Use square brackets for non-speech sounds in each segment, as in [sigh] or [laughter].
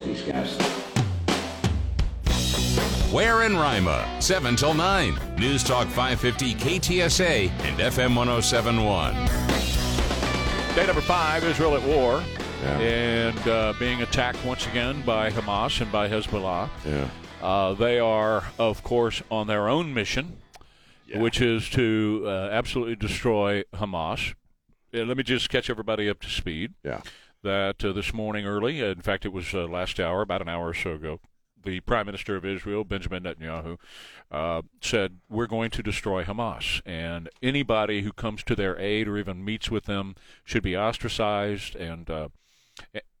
These guys. Ware and Rima, 7 till 9. News Talk 550 KTSA and FM 1071. Day number five Israel at war Yeah. and uh, being attacked once again by Hamas and by Hezbollah. Yeah. Uh, they are, of course, on their own mission, which is to uh, absolutely destroy Hamas. Uh, let me just catch everybody up to speed. Yeah. That uh, this morning early, in fact, it was uh, last hour, about an hour or so ago, the Prime Minister of Israel, Benjamin Netanyahu, uh, said, We're going to destroy Hamas. And anybody who comes to their aid or even meets with them should be ostracized and, uh,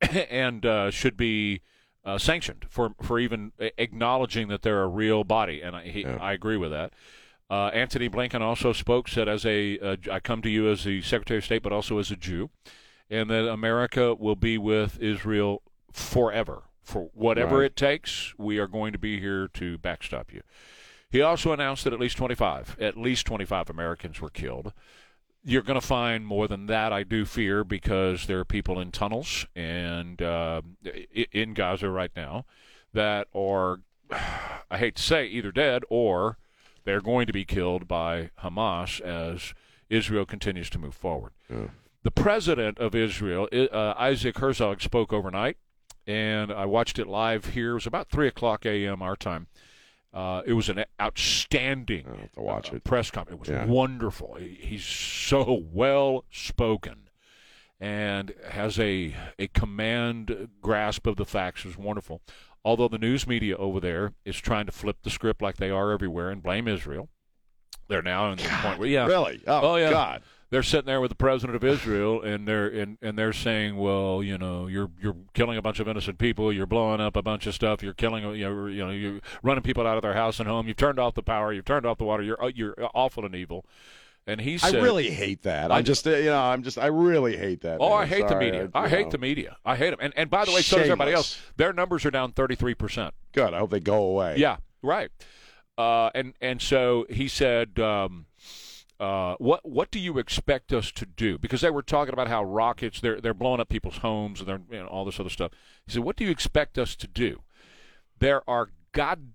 [coughs] and uh, should be uh, sanctioned for, for even acknowledging that they're a real body. And I, he, Yeah. I agree with that. Uh, Antony Blinken also spoke, said, "As a, uh, I come to you as the Secretary of State, but also as a Jew, and that America will be with Israel forever, for whatever Right. it takes. We are going to be here to backstop you." He also announced that at least 25, at least 25 Americans were killed. You're going to find more than that, I do fear, because there are people in tunnels and uh, in Gaza right now that are, [sighs] I hate to say, either dead or they're going to be killed by Hamas as Israel continues to move forward. The president of Israel, uh, Isaac Herzog, spoke overnight, and I watched it live here. It was about 3 o'clock a.m. our time. Uh, it was an outstanding to watch uh, it. press conference. It was Yeah. wonderful. He, he's so well spoken and has a a command grasp of the facts. It was wonderful. Although the news media over there is trying to flip the script like they are everywhere and blame Israel. They're now in the point where yeah, Really? Oh, Oh, yeah. God. They're sitting there with the president of Israel, and they're and, and they're saying, well, you know, you're you're killing a bunch of innocent people, you're blowing up a bunch of stuff, you're killing, you know, you know, you're running people out of their house and home, you've turned off the power, you've turned off the water, you're you're awful and evil. And he said, I really hate that. I just, uh, you know, I'm just, I really hate that. Oh, man. I hate the media. I, I hate know. the media. I hate them. And and by the way, so does everybody else. Their numbers are down thirty three percent. Good. I hope they go away. Yeah, right. Uh, and and so he said, um, uh, "What what do you expect us to do?" Because they were talking about how rockets they're they're blowing up people's homes and they're you know, all this other stuff. He said, "What do you expect us to do?" There are god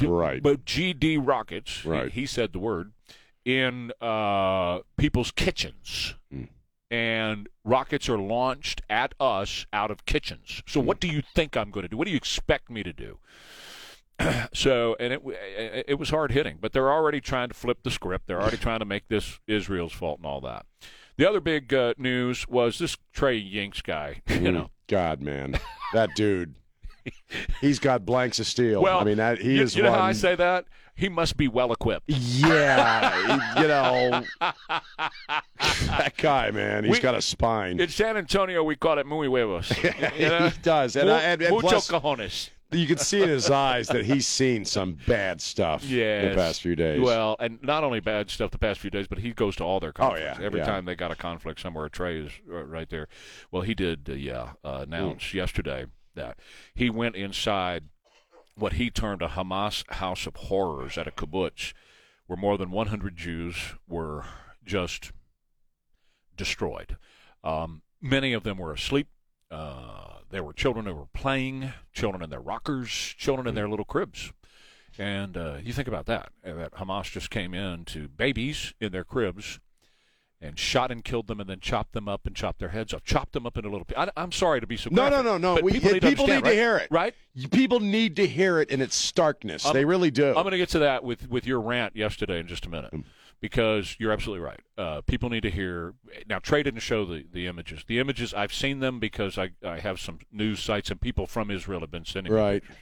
Right. but GD rockets. he- Right. He, said the word in uh, people's kitchens. Hmm. And rockets are launched at us out of kitchens. So, Hmm. what do you think I'm going to do? What do you expect me to do? [clears throat] so and it it was hard hitting, but they're already trying to flip the script. They're already trying to make this Israel's fault and all that. The other big uh, news was this Trey Yingst guy. [laughs] You know, God, man, that dude. He's got blanks of steel. well, I mean, that he you, is you know one. how I say that? He must be well equipped. Yeah, you know, [laughs] that guy, man. He's We- got a spine. In San Antonio, we call it muy huevos. [laughs] You know? he does, and, Mu- I, and, and mucho plus, cojones. You can see in his eyes that he's seen some bad stuff Yes. the past few days. Well, and not only bad stuff the past few days, but he goes to all their conflicts. Oh, conflicts. yeah, Every yeah. time they got a conflict somewhere, Trey is right there. Well, he did, uh, yeah, uh, announce Hmm. yesterday that he went inside what he termed a Hamas house of horrors at a kibbutz, where more than 100 Jews were just destroyed. Um, many of them were asleep. Uh, there were children who were playing, children in their rockers, children in their little cribs. And uh, you think about that, that Hamas just came in to babies in their cribs and shot and killed them and then chopped them up and chopped their heads off, chopped them up into little. I, I'm sorry to be so. graphic, no, no, no, no. We, people need, to, people need to hear it. Right? People need to hear it in its starkness. I'm- they really do. I'm going to get to that with, with your rant yesterday in just a minute because you're absolutely right. Uh, people need to hear. Now, Trey didn't show the, the images. The images, I've seen them because I, I have some news sites and people from Israel have been sending me Right. pictures.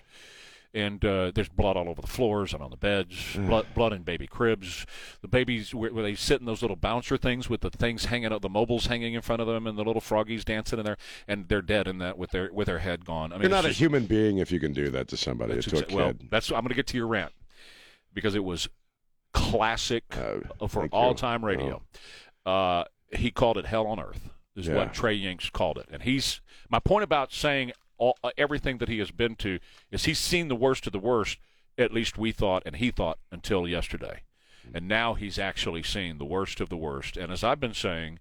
and uh, there's blood all over the floors and on the beds, blood, blood in baby cribs. The babies where, where they sit in those little bouncer things with the things hanging out, the mobiles hanging in front of them, and the little froggies dancing in there, and they're dead in that with their with their head gone. I mean, You're not a human being if you can do that to somebody, that's to a exa- well, kid. that's I'm going to get to your rant because it was classic Uh, for all time radio. Uh, he called it hell on earth. Is Yeah. what Trey Yingst called it, and he's my point about saying all, uh, everything that he has been to is he's seen the worst of the worst. At least we thought, and he thought until yesterday, and now he's actually seen the worst of the worst. And as I've been saying,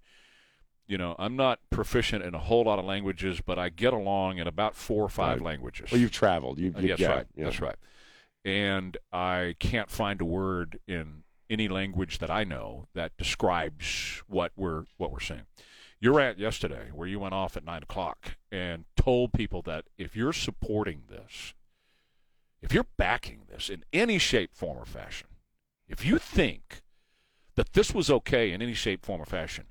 you know, I'm not proficient in a whole lot of languages, but I get along in about four or five Right. languages. Well, you've traveled. You, Uh, you yes, right. yeah. That's right. And I can't find a word in any language that I know that describes what we're what we're seeing. Your rant yesterday, where you went off at nine o'clock and told people that if you're supporting this, if you're backing this in any shape, form, or fashion, if you think that this was okay in any shape, form, or fashion,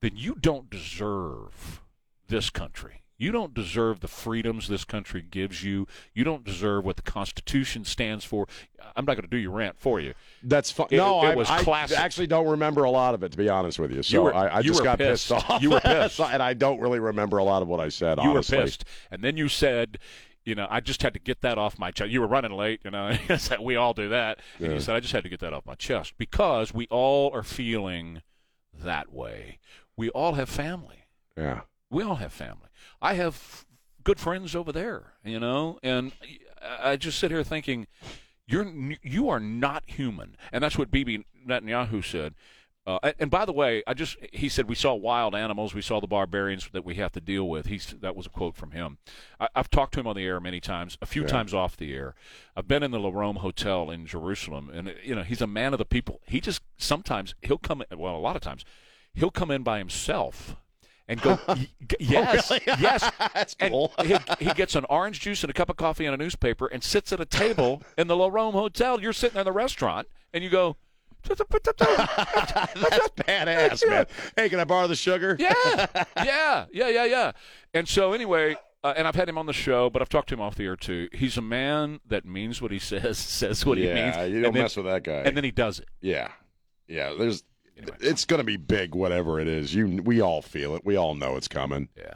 then you don't deserve this country. You don't deserve the freedoms this country gives you. You don't deserve what the Constitution stands for. I'm not going to do your rant for you. That's fine. No, it I, was I classic. actually don't remember a lot of it, to be honest with you. So You were- I, I you just got pissed. pissed off. You were [laughs] pissed. and I don't really remember a lot of what I said. You honestly. were pissed, and then you said, you know, I just had to get that off my chest. You were running late, you know. [laughs] we all do that, and Yeah. you said I just had to get that off my chest because we all are feeling that way. We all have family. Yeah. we all have family. I have good friends over there, you know, and I just sit here thinking, you're you are not human, and that's what Bibi Netanyahu said. Uh, and- by the way, I just he said we saw wild animals, we saw the barbarians that we have to deal with. He's that was a quote from him. I, I've talked to him on the air many times, a few times off the air. I've been in the Laromme Hotel in Jerusalem, and you know he's a man of the people. He just sometimes he'll come well a lot of times he'll come in by himself and go [laughs] g- yes yes [laughs] That's and cool. he, he gets an orange juice and a cup of coffee and a newspaper and sits at a table [laughs] in the Laromme Hotel. You're sitting in the restaurant and you go, That's badass, man. Hey, can I borrow the sugar? yeah, yeah, yeah, yeah, yeah. And so anyway, uh, and I've had him on the show, but I've talked to him off the air too. He's a man that means what he says, says what he means. Yeah, you don't then- mess with that guy. And then he does it. yeah, yeah. There's. It's going to be big, whatever it is. You, we all feel it. We all know it's coming. Yeah,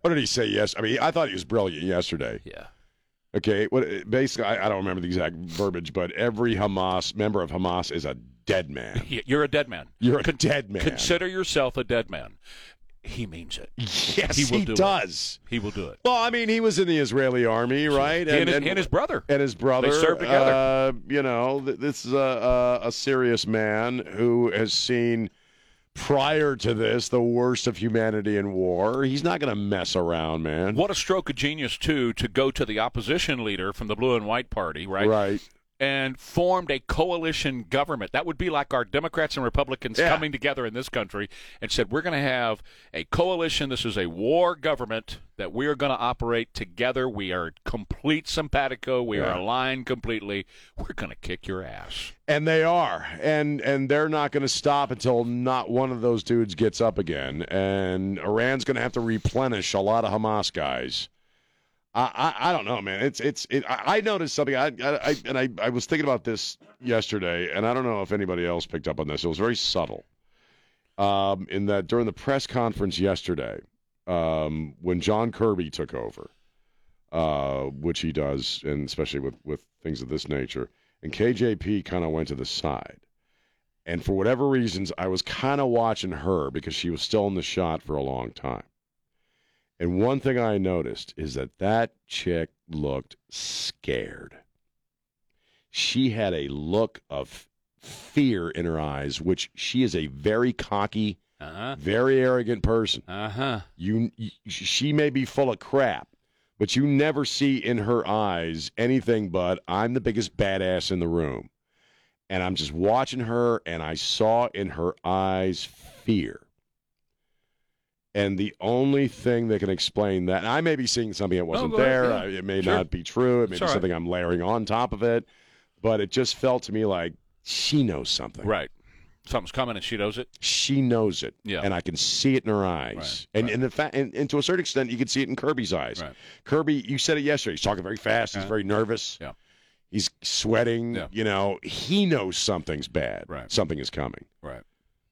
What did he say? Yes, I mean, I thought he was brilliant yesterday. yeah. Okay, what basically, I, I don't remember the exact verbiage, but every Hamas member of Hamas is a dead man. [laughs] You're a dead man. You're a dead man. Consider yourself a dead man. He means it. yes, He he, will do it. does. He will do it. Well, I mean, he was in the Israeli army, right? He and, his, and his brother. and his brother. served together. Uh, you know, th- this is a, a, a serious man who has seen prior to this the worst of humanity in war. He's not going to mess around, man. What a stroke of genius, too, to go to the opposition leader from the Blue and White Party, right? Right. And formed a coalition government. That would be like our Democrats and Republicans Yeah. coming together in this country and said, we're going to have a coalition. This is a war government that we are going to operate together. We are complete simpatico. We Yeah. are aligned completely. We're going to kick your ass. And they are, and and they're not going to stop until not one of those dudes gets up again. And Iran's going to have to replenish a lot of Hamas guys. I, I, don't know, man. It's it's it, I, noticed something. I, I, I and I, I was thinking about this yesterday, and I don't know if anybody else picked up on this. It was very subtle. Um, in that during the press conference yesterday, um, when John Kirby took over, uh, which he does, and especially with with things of this nature, and KJP kind of went to the side. And for whatever reasons, I was kind of watching her because she was still in the shot for a long time. And one thing I noticed is that that chick looked scared. She had a look of fear in her eyes, which she is a very cocky, Uh huh. very arrogant person. Uh huh. You, you she may be full of crap, but you never see in her eyes anything but I'm the biggest badass in the room. And I'm just watching her and I saw in her eyes fear. And the only thing that can explain that, and I may be seeing something that oh, wasn't go ahead, there. yeah. I- It may Sure. not be true. It may It's be right. something I'm layering on top of it. But it just felt to me like she knows something. Right. Something's coming and she knows it. She knows it, Yeah. and I can see it in her eyes, Right, and right. and the fact, and, and to a certain extent, you can see it in Kirby's eyes. Right. Kirby, you said it yesterday. He's talking very fast. He's Yeah. very nervous. Yeah. He's sweating. Yeah. You know, he knows something's bad. Right. Something is coming. Right.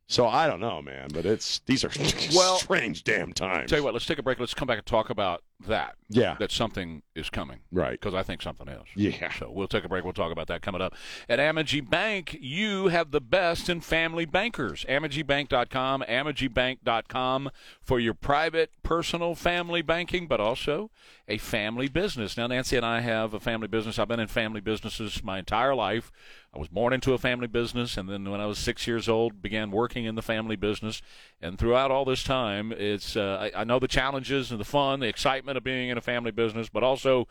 So I don't know, man, but it's these are [laughs] Well, strange damn times. Tell you what, let's take a break. Let's come back and talk about that. Yeah. That something is coming. Right. Because I think something is. Yeah. So we'll take a break. We'll talk about that coming up. At Amegy Bank, you have the best in family bankers. AmegyBank.com, AmegyBank.com for your private, personal, family banking, but also a family business. Now, Nancy and I have a family business. I've been in family businesses my entire life. I was born into a family business, and then when I was six years old, began working in the family business. And throughout all this time, it's uh, I, I know the challenges and the fun, the excitement of being in a family business, but also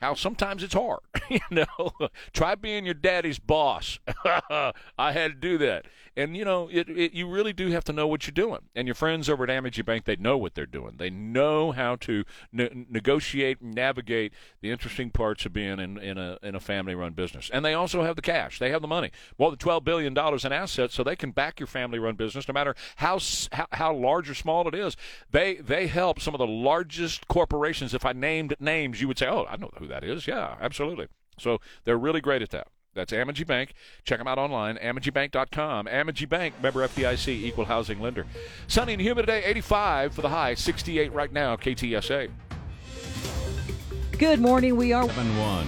how sometimes it's hard. [laughs] you know, try being your daddy's boss. [laughs] I had to do that, and you know, it, it, you really do have to know what you're doing. And your friends over at Amegy Bank, they know what they're doing. They know how to ne- negotiate, navigate the interesting parts of being in, in a in a family-run business. And they also have the cash. They have the money. More than twelve billion dollars in assets, so they can back your family-run business, no matter how how, how large or small it is. They they help some of the largest corporations. If I named names, you would say, "Oh, I know who that is." Yeah, absolutely. So they're really great at that. That's Amegy Bank. Check them out online, AmegyBank.com. Amegy Bank, member FDIC, equal housing lender. Sunny and humid today, 85 for the high, 68 right now, KTSA. Good morning. We are 7 1.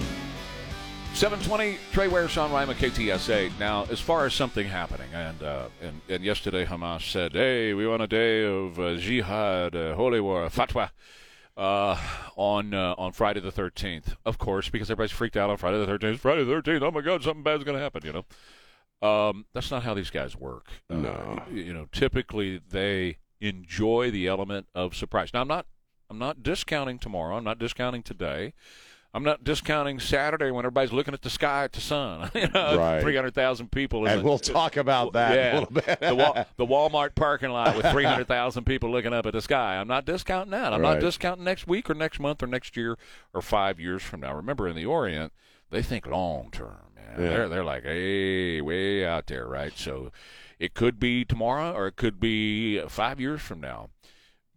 720, Trey Ware, Sean Rima, KTSA. Now, as far as something happening, and, uh, and and yesterday Hamas said, hey, we want a day of uh, jihad, uh, holy war, fatwa, uh, on uh, on Friday the 13th. Of course, because everybody's freaked out on Friday the 13th. It's Friday the 13th, oh my God, something bad's going to happen, you know. Um, that's not how these guys work. Uh, No. you know, typically they enjoy the element of surprise. Now, I'm not I'm not discounting tomorrow. I'm not discounting today. I'm not discounting Saturday when everybody's looking at the sky at the sun. [laughs] you know, Right. three hundred thousand people. And we'll talk about that yeah, a little bit. the, the Walmart parking lot with [laughs] three hundred thousand people looking up at the sky. I'm not discounting that. I'm not discounting next week or next month or next year or five years from now. Remember, in the Orient, they think long term. Yeah. they're they're like, hey, way out there, right? So, it could be tomorrow or it could be five years from now.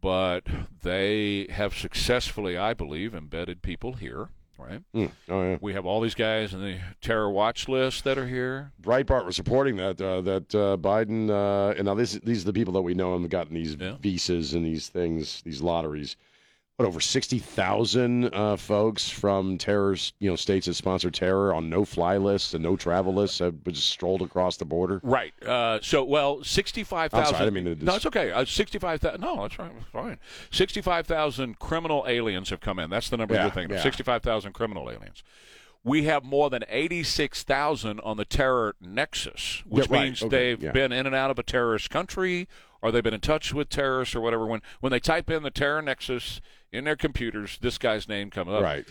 But they have successfully, I believe, embedded people here. Right. Mm. Oh yeah. We have all these guys in the terror watch list that are here. Breitbart was reporting that uh, that uh, Biden uh, and now this these are the people that we know have gotten these Yeah. visas and these things these lotteries. What over sixty thousand uh, folks from terrorist you know states that sponsor terror on no fly lists and no travel lists have just strolled across the border. Right. Uh, so, well, 65,000. I'm thousand. sorry, I mean to No, dis- it's okay. Uh, sixty-five thousand. No, that's right. It's fine. Sixty-five thousand criminal aliens have come in. That's the number Yeah, you're thinking of. yeah. Sixty-five thousand criminal aliens. We have more than eighty-six thousand on the terror nexus, which Yeah, right. means Okay, they've yeah. been in and out of a terrorist country, or they've been in touch with terrorists, or whatever. When when they type in the terror nexus in their computers, this guy's name comes up. Right.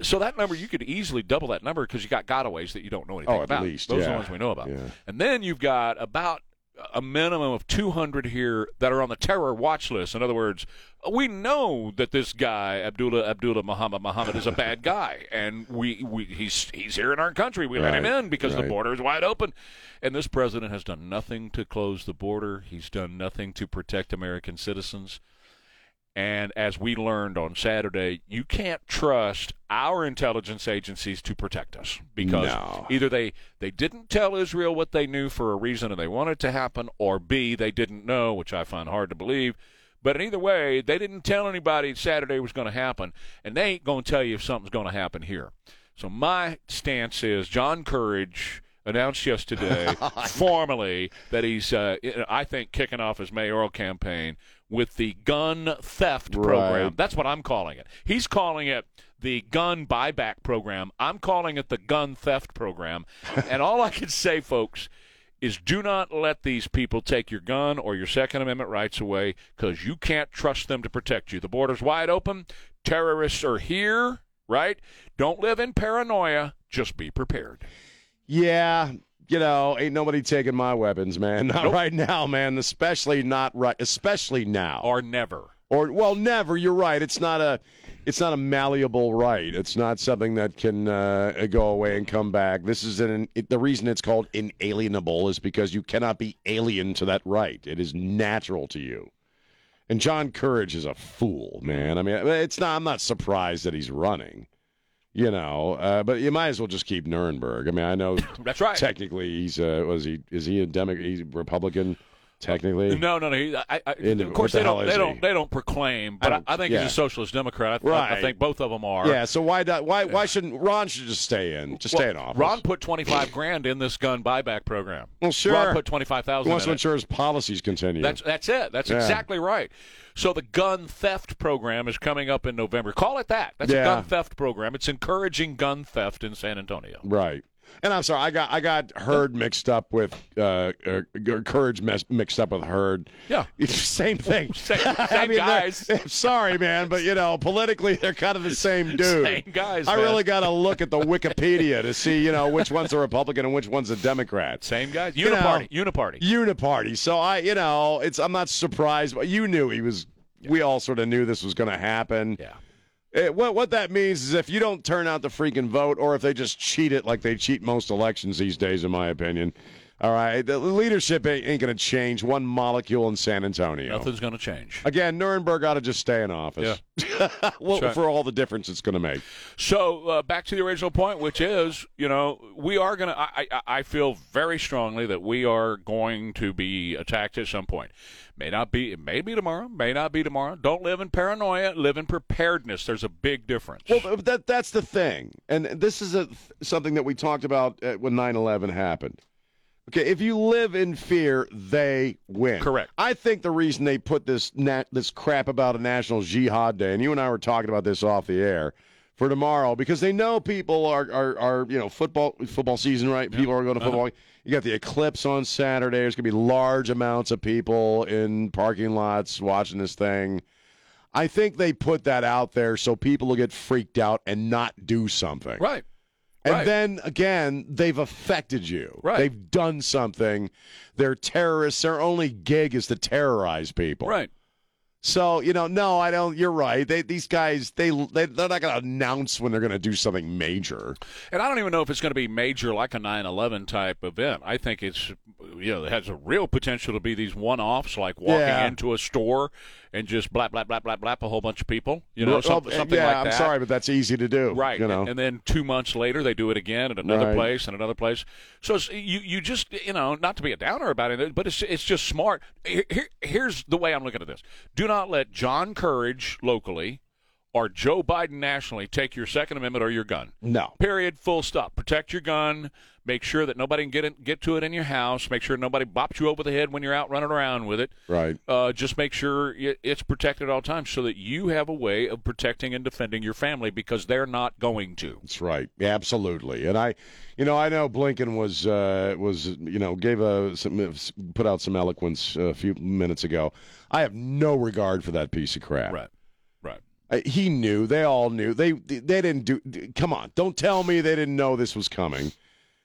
So that number, you could easily double that number because you got gotaways that you don't know anything Oh, at about. least, Those are the ones we know about. Yeah. And then you've got about a minimum of 200 here that are on the terror watch list. In other words, we know that this guy Abdullah Abdullah Muhammad Muhammad is a bad [laughs] guy, and we, we he's he's here in our country. We let him in because the border is wide open. And this president has done nothing to close the border. He's done nothing to protect American citizens. And as we learned on Saturday, you can't trust our intelligence agencies to protect us because No. either they, they didn't tell Israel what they knew for a reason and they wanted it to happen, or B, they didn't know, which I find hard to believe. But in either way, they didn't tell anybody Saturday was going to happen, and they ain't going to tell you if something's going to happen here. So my stance is John Courage announced yesterday [laughs] formally that he's, uh, I think, kicking off his mayoral campaign with the gun theft program. Right. That's what I'm calling it. He's calling it the gun buyback program. I'm calling it the gun theft program. [laughs] and all I can say, folks, is do not let these people take your gun or your Second Amendment rights away because you can't trust them to protect you. The border's wide open. Terrorists are here, right? Don't live in paranoia. Just be prepared. Yeah, you know, ain't nobody taking my weapons, man. [laughs] Not Nope. right now, man. Especially not right. Especially now. Or never. or well, never. You're right. It's not a it's not a malleable right. It's not something that can uh, go away and come back. This is an it, the reason it's called inalienable is because you cannot be alien to that right. It is natural to you. And John Courage is a fool, man. I mean, it's not. I'm not surprised that he's running. You know, uh, but you might as well just keep Nirenberg. I mean, I know [laughs] That's right. technically he's uh, was he is he a Democrat? He's Republican technically. No, no, no. He, I, I, Into- of course, the they don't. They don't. They don't proclaim. But I, don't- I think yeah. he's a socialist Democrat. I, th- I Right. think both of them are. Yeah, so why do- why why shouldn't Ron should just stay in? Just stay in Well, office. Ron put twenty five grand in this gun buyback program. Well, sure. Ron put twenty five thousand. he wants to ensure his policies continue. That's that's it. That's Yeah. exactly right. So the gun theft program is coming up in November. Call it that. That's a gun theft program. It's encouraging gun theft in San Antonio. right. And I'm sorry, I got I got Herd mixed up with uh, uh Courage mixed up with Herd. Yeah. It's [laughs] the same thing. [laughs] Same- [laughs] I mean, guys. Sorry, man, but you know, politically they're kind of the same dude. Same guys, I man. really got to look at the Wikipedia to see, you know, which one's a Republican and which one's a Democrat. Same guys. You know, Uniparty. Uniparty. Uniparty. So I, you know, it's I'm not surprised, but you knew he was. We all sort of knew this was going to happen. yeah. Eh, what what that means is if you don't turn out the freaking vote, or if they just cheat it like they cheat most elections these days, in my opinion. All right, the leadership ain't, going to change one molecule in San Antonio. Nothing's going to change. Again, Nirenberg ought to just stay in office. Yeah. [laughs] well, right. for all the difference it's going to make. So uh, back to the original point, which is, you know, we are going to. I, I feel very strongly that we are going to be attacked at some point. May not be. It may be tomorrow. May not be tomorrow. Don't live in paranoia. Live in preparedness. There's a big difference. Well, that that's the thing, and this is a, something that we talked about uh, when 9/11 happened. Okay, if you live in fear, they win. Correct. I think the reason they put this nat- this crap about a national jihad day, and you and I were talking about this off the air for tomorrow, because they know people are are, are you know football football season, right? People are going to uh-huh. football. You got the eclipse on Saturday. There's going to be large amounts of people in parking lots watching this thing. I think they put that out there so people will get freaked out and not do something. right. And Right. then again, they've affected you. Right. They've done something. They're terrorists. Their only gig is to terrorize people. Right. So you know, no, I don't. You're right. They, these guys, they, they they're not going to announce when they're going to do something major. And I don't even know if it's going to be major like a 9/11 type event. I think it's you know it has a real potential to be these one-offs, like walking Yeah. into a store and just blap blap blap blap blap a whole bunch of people. You know, Well, something, something yeah, like I'm that. sorry, but that's easy to do. Right, You know. and, and then two months later they do it again at another Right. place and another place. So you you just you know not to be a downer about it, but it's it's just smart. Here, here- here's the way I'm looking at this: Do not let John Courage locally or Joe Biden nationally take your Second Amendment or your gun. no. Period. Full stop. Protect your gun. Make sure that nobody can get in, get to it in your house. Make sure nobody bops you over the head when you're out running around with it. Right. Uh, just make sure it's protected at all times, so that you have a way of protecting and defending your family because they're not going to. That's right. Absolutely. And I, you know, I know Blinken was uh, was you know gave a some, put out some eloquence a few minutes ago. I have no regard for that piece of crap. Right. Right. Uh, he knew. They all knew. They they didn't do. Come on, don't tell me they didn't know this was coming.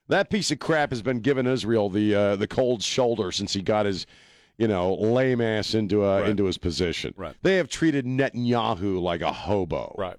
That piece of crap has been giving Israel the uh, the cold shoulder since he got his, you know, lame ass into uh, Right. into his position. Right. They have treated Netanyahu like a hobo. Right.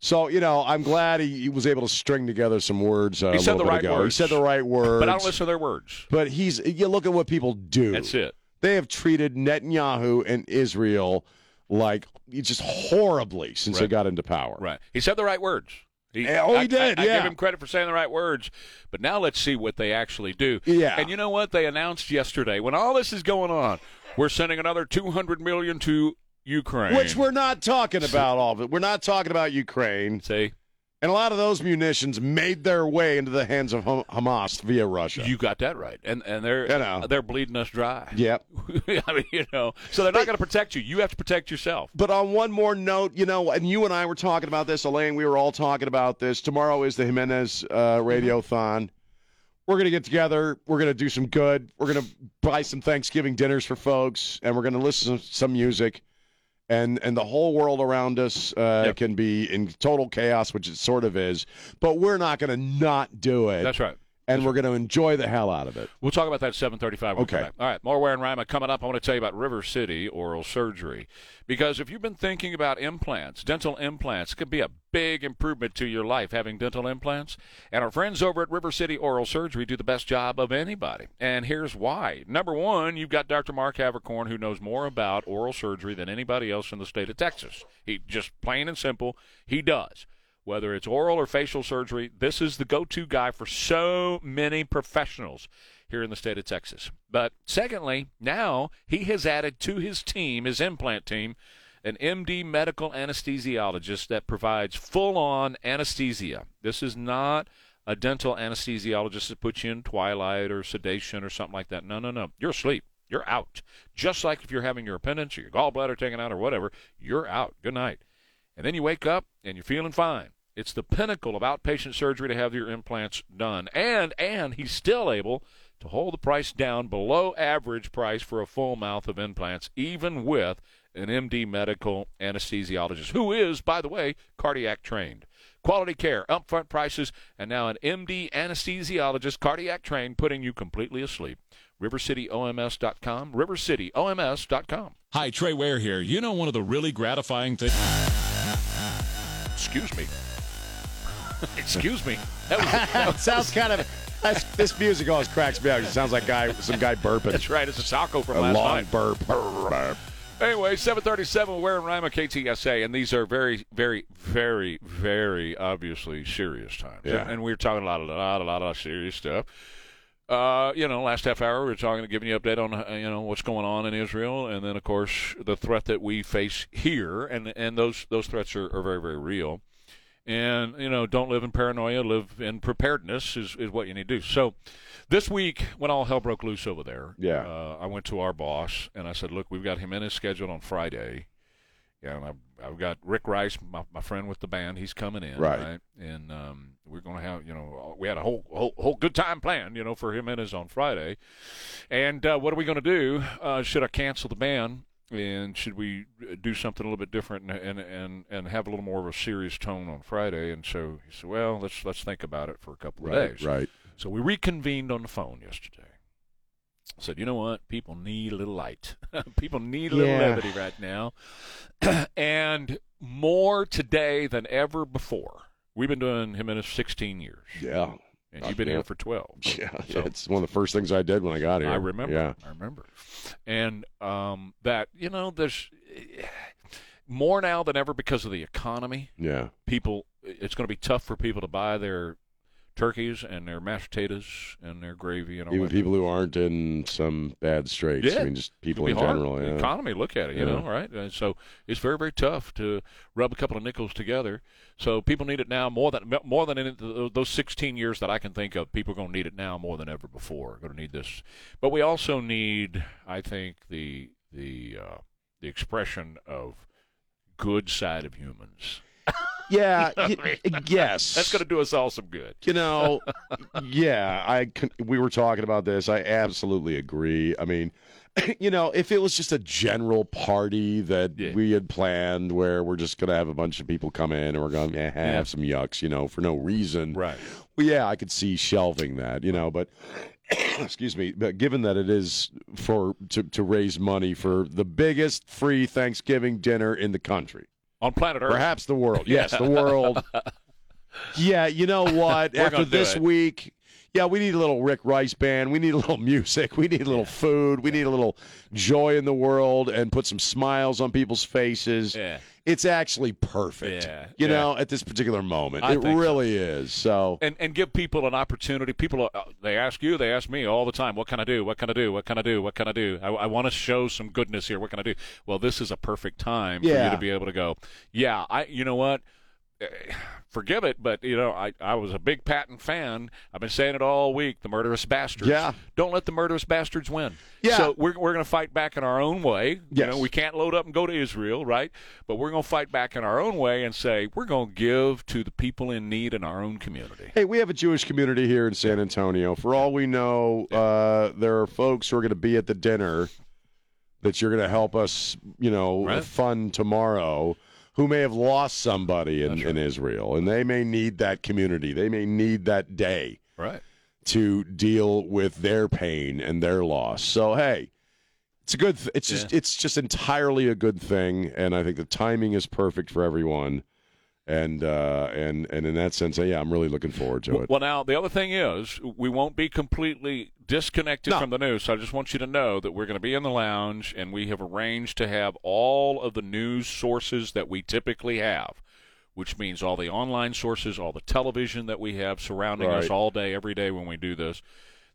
So you know, I'm glad he, he was able to string together some words. Uh, He a said the right ago. words. He said the right words. But I don't listen to their words. But he's you look at what people do. That's it. They have treated Netanyahu and Israel like just horribly since they got into power. Right. He said the right words. He, Yeah, oh, he I- did, I, I give him credit for saying the right words. But now let's see what they actually do. Yeah. And you know what? They announced yesterday when all this is going on, we're sending another 200 million to Ukraine. Which we're not talking about all of it. We're not talking about Ukraine. say And a lot of those munitions made their way into the hands of Hamas via Russia. you got that right, and and they're You know. they're bleeding us dry. yep. [laughs] I mean, you know, so they're not going to protect you. You have to protect yourself. But on one more note, you know, and you and I were talking about this, Elaine, we were all talking about this. Tomorrow is the Jimenez uh, Radiothon. We're going to get together. We're going to do some good. We're going to buy some Thanksgiving dinners for folks, and we're going to listen to some music. And, and the whole world around us uh, Yep. can be in total chaos, which it sort of is. But we're not going to not do it That's right. And we're going to enjoy the hell out of it. We'll talk about that at 735. when we come Okay. back. All right, more Ware and Rima coming up. I want to tell you about River City Oral Surgery. Because if you've been thinking about implants, dental implants could be a big improvement to your life having dental implants. And our friends over at River City Oral Surgery do the best job of anybody. And here's why. Number one, you've got Dr. Mark Havercorn, who knows more about oral surgery than anybody else in the state of Texas. He just plain and simple, he does. Whether it's oral or facial surgery, this is the go to guy for so many professionals here in the state of Texas. But secondly, now he has added to his team, his implant team, an MD medical anesthesiologist that provides full on anesthesia. This is not a dental anesthesiologist that puts you in twilight or sedation or something like that. No, no, no. You're asleep. You're out. Just like if you're having your appendix or your gallbladder taken out or whatever, you're out. Good night. And then you wake up and you're feeling fine. It's the pinnacle of outpatient surgery to have your implants done. And and he's still able to hold the price down below average price for a full mouth of implants, even with an MD medical anesthesiologist, who is, by the way, cardiac trained. Quality care, upfront prices, and now an MD anesthesiologist, cardiac trained, putting you completely asleep. RiverCityOMS.com, RiverCityOMS.com. Hi, Trey Ware here. You know one of the really gratifying things. Excuse me. [laughs] Excuse me. That was, [laughs] that sounds kind of. That's, this music always cracks me up. It sounds like guy, some guy burping. That's right. It's a taco from A last long night. burp. burp. Anyway, 737 Ware and Rima KTSA, and these are very, very, very, very obviously serious times. Yeah. And we're talking a lot, a lot, a lot of serious stuff. Uh, you know, last half hour we were talking, giving you an update on uh, you know what's going on in Israel, and then of course the threat that we face here, and and those those threats are, are very, very real. And you know, don't live in paranoia, live in preparedness is, is what you need to do. So, this week when all hell broke loose over there, Yeah. uh, I went to our boss and I said, "Look, we've got him in his schedule on Friday, yeah, and I've, I've got Rick Rice, my, my friend with the band. He's coming in, Right. And um, we're going to have, you know, we had a whole, whole whole good time planned, you know, for him and his on Friday. And uh, what are we going to do? Uh, should I cancel the band? And should we uh, do something a little bit different and, and and and have a little more of a serious tone on Friday? And so he said, "Well, let's let's think about it for a couple of Right, days." right. So we reconvened on the phone yesterday. Said, you know what? People need a little light. [laughs] People need a little Yeah. levity right now. [clears throat] and more today than ever before. We've been doing him Jimenez 16 years. Yeah. And you've been here for 12. [laughs] Yeah. So- it's one of the first things I did when I got here. I remember. Yeah. I remember. And um, that, you know, there's more now than ever because of the economy. Yeah. People, it's going to be tough for people to buy their turkeys and their mashed potatoes and their gravy and all Even that. people who aren't in some bad straits. Yeah. I mean, just people in hard. general. The Yeah. economy, look at it, you Yeah. know, right? And so it's very, very tough to rub a couple of nickels together. So people need it now more than more than in those 16 years that I can think of. People are going to need it now more than ever before. Going to need this, but we also need, I think, the the uh, the expression of good side of humans. Yeah. [laughs] y- yes. That's going to do us all some good. You know, yeah, I con- we were talking about this. I absolutely agree. I mean, [clears throat] you know, if it was just a general party that Yeah. we had planned where we're just going to have a bunch of people come in and we're going to eh, have Yeah. some yucks, you know, for no reason. Right. Well, yeah, I could see shelving that, you know, but [clears throat] excuse me, but given that it is for to to raise money for the biggest free Thanksgiving dinner in the country, On planet Earth. perhaps the world. Yes, the [laughs] world. Yeah, you know what? After this it. week, yeah, we need a little Rick Rice band. We need a little [laughs] music. We need a little food. We need a little joy in the world and put some smiles on people's faces. Yeah. It's actually perfect. Yeah, You yeah. know, at this particular moment. I it think so. really is. So, and and give people an opportunity. People, uh, they ask you, they ask me all the time, what can I do? What can I do? What can I do? What can I do? I, I want to show some goodness here. What can I do? Well, this is a perfect time for you to be able to go. Yeah, I. You know what? [sighs] Forgive it, but you know, I, I was a big Patton fan. I've been saying it all week. The murderous bastards. Yeah. Don't let the murderous bastards win. Yeah. So we're we're going to fight back in our own way. You Yes. know, we can't load up and go to Israel, right? But we're going to fight back in our own way and say we're going to give to the people in need in our own community. hey, we have a Jewish community here in San Antonio. For all we know, uh, there are folks who are going to be at the dinner that you're going to help us, you know, Right. fund tomorrow who may have lost somebody in, right. in Israel, and they may need that community. They may need that day Right. to deal with their pain and their loss. So hey, it's a good. Th- it's just it's just entirely a good thing, and I think the timing is perfect for everyone. And uh, and and in that sense, yeah, I'm really looking forward to it. Well, now the other thing is we won't be completely disconnected No. from the news. So I just want you to know that we're going to be in the lounge, and we have arranged to have all of the news sources that we typically have, which means all the online sources, all the television that we have surrounding us all day, every day when we do this.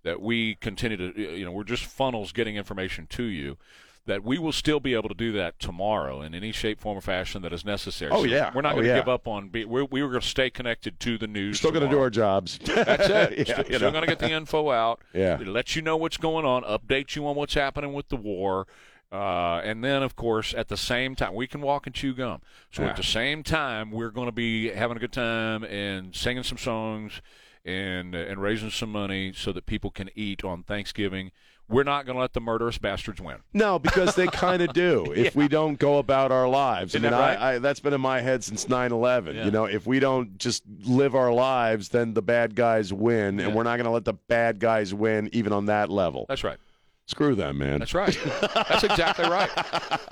That we continue to, you know, we're just funnels getting information to you. That we will still be able to do that tomorrow in any shape, form, or fashion that is necessary. Oh, So yeah. we're not Oh, going to yeah. give up on. Be, we're, we were going to stay connected to the news. Still going to do our jobs. [laughs] That's it. [laughs] Yeah, still still going to get the [laughs] info out. Yeah. Let you know what's going on. Update you on what's happening with the war. Uh, and then, of course, at the same time, we can walk and chew gum. So at the same time, we're going to be having a good time and singing some songs and and raising some money so that people can eat on Thanksgiving. We're not going to let the murderous bastards win. No, because they kind of do. [laughs] If we don't go about our lives, Isn't I mean, that right? I, I, that's been in my head since 9/11. Yeah. You know, if we don't just live our lives, then the bad guys win, Yeah. and we're not going to let the bad guys win, even on that level. That's right. Screw them, man. That's right. That's exactly right. [laughs]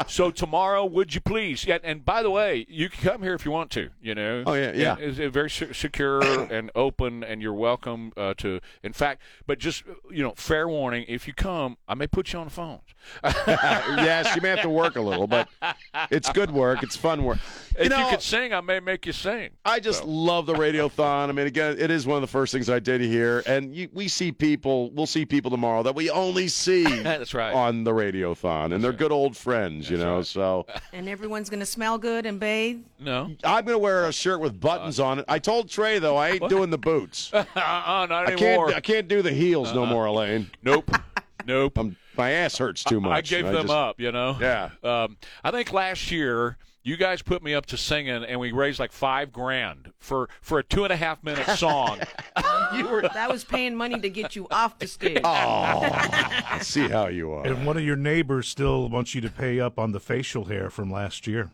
So tomorrow, would you please? Yeah, and by the way, you can come here if you want to. You know. Oh, yeah, yeah. It's uh, very se- secure [coughs] and open, and you're welcome uh, to. In fact, but just you know, fair warning: if you come, I may put you on the phones. [laughs] yes, you may have to work a little, but it's good work. It's fun work. If you, could sing, I may make you sing. I just love the radiothon. I mean, again, it is one of the first things I did here, and you, we see people. We'll see people tomorrow that we only see [laughs] That's right. on the radiothon, and they're good old friends, you know. So [laughs] And everyone's going to smell good and bathe. No. I'm gonna wear a shirt with buttons on it. I told Trey though I ain't doing the boots. [laughs] Uh-uh, not I anymore. can't. I can't do the heels no more, Elaine. Nope. Nope. I'm, my ass hurts too much. I gave them just- up, you know. Yeah. Um, I think last year you guys put me up to singing, and we raised like five grand for for a two and a half minute song. [laughs] You were that was paying money to get you off the stage. [laughs] Oh I see how you are. And one of your neighbors still wants you to pay up on the facial hair from last year.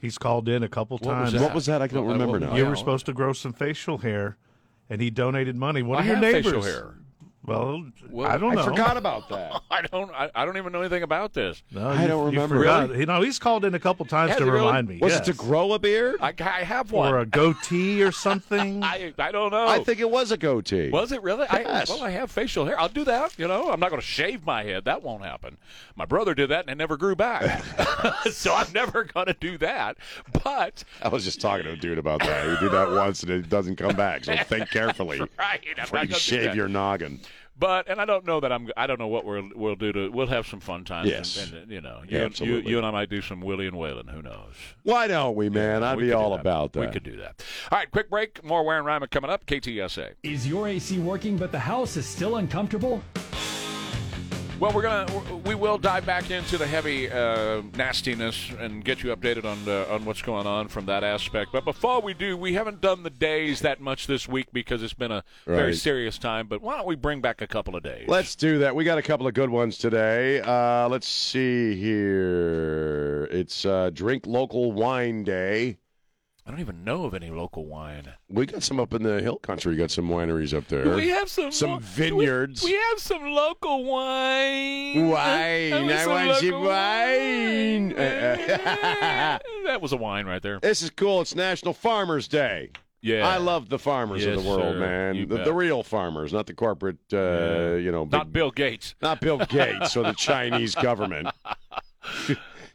He's called in a couple What was times. What was that? I don't remember now. You were supposed to grow some facial hair, and he donated money. One I of your have neighbors. Facial hair. Well, Well, I don't know. I forgot about that. [laughs] I don't. I, I don't even know anything about this. No, I you- don't remember. forgot. Really? You know, he's called in a couple times Has to he really? remind me. Was yes. it to grow a beard? I, I have one. or a goatee or something? [laughs] I I don't know. I think it was a goatee. Was it really? Yes. I, well, I have facial hair. I'll do that. You know, I'm not going to shave my head. That won't happen. My brother did that and it never grew back. [laughs] so I'm never going to do that. But I was just talking to a dude about that. You do that once and it doesn't come back. So think carefully right, I'm before not you gonna do shave that. your noggin. But and I don't know that I'm. I don't know what we'll we'll do to. We'll have some fun times. Yes. And, and, you know, Yeah, you, you, absolutely. you and I might do some Willie and Waylon. Who knows? Why don't we, man? I'd We be all that. about that. We could do that. All right, quick break. More Ware and Rima coming up. KTSA. Is your AC working but the house is still uncomfortable? Well, we're gonna we will dive back into the heavy uh, nastiness and get you updated on uh, on what's going on from that aspect. But before we do, we haven't done the days that much this week because it's been a very serious time. But why don't we bring back a couple of days? Let's do that. We got a couple of good ones today. Uh, let's see here. It's uh, Drink Local Wine Day. I don't even know of any local wine. We got some up in the hill country. We got some wineries up there. We have some Some lo- vineyards. We, we have some local wine. Wine. I want local wine. [laughs] that was a wine right there. this is cool. It's National Farmers Day. Yeah, I love the farmers of the world, sir. man. The, the real farmers, not the corporate, uh, Yeah. you know, not Bill Gates. not Bill Gates or the [laughs] Chinese government. [laughs]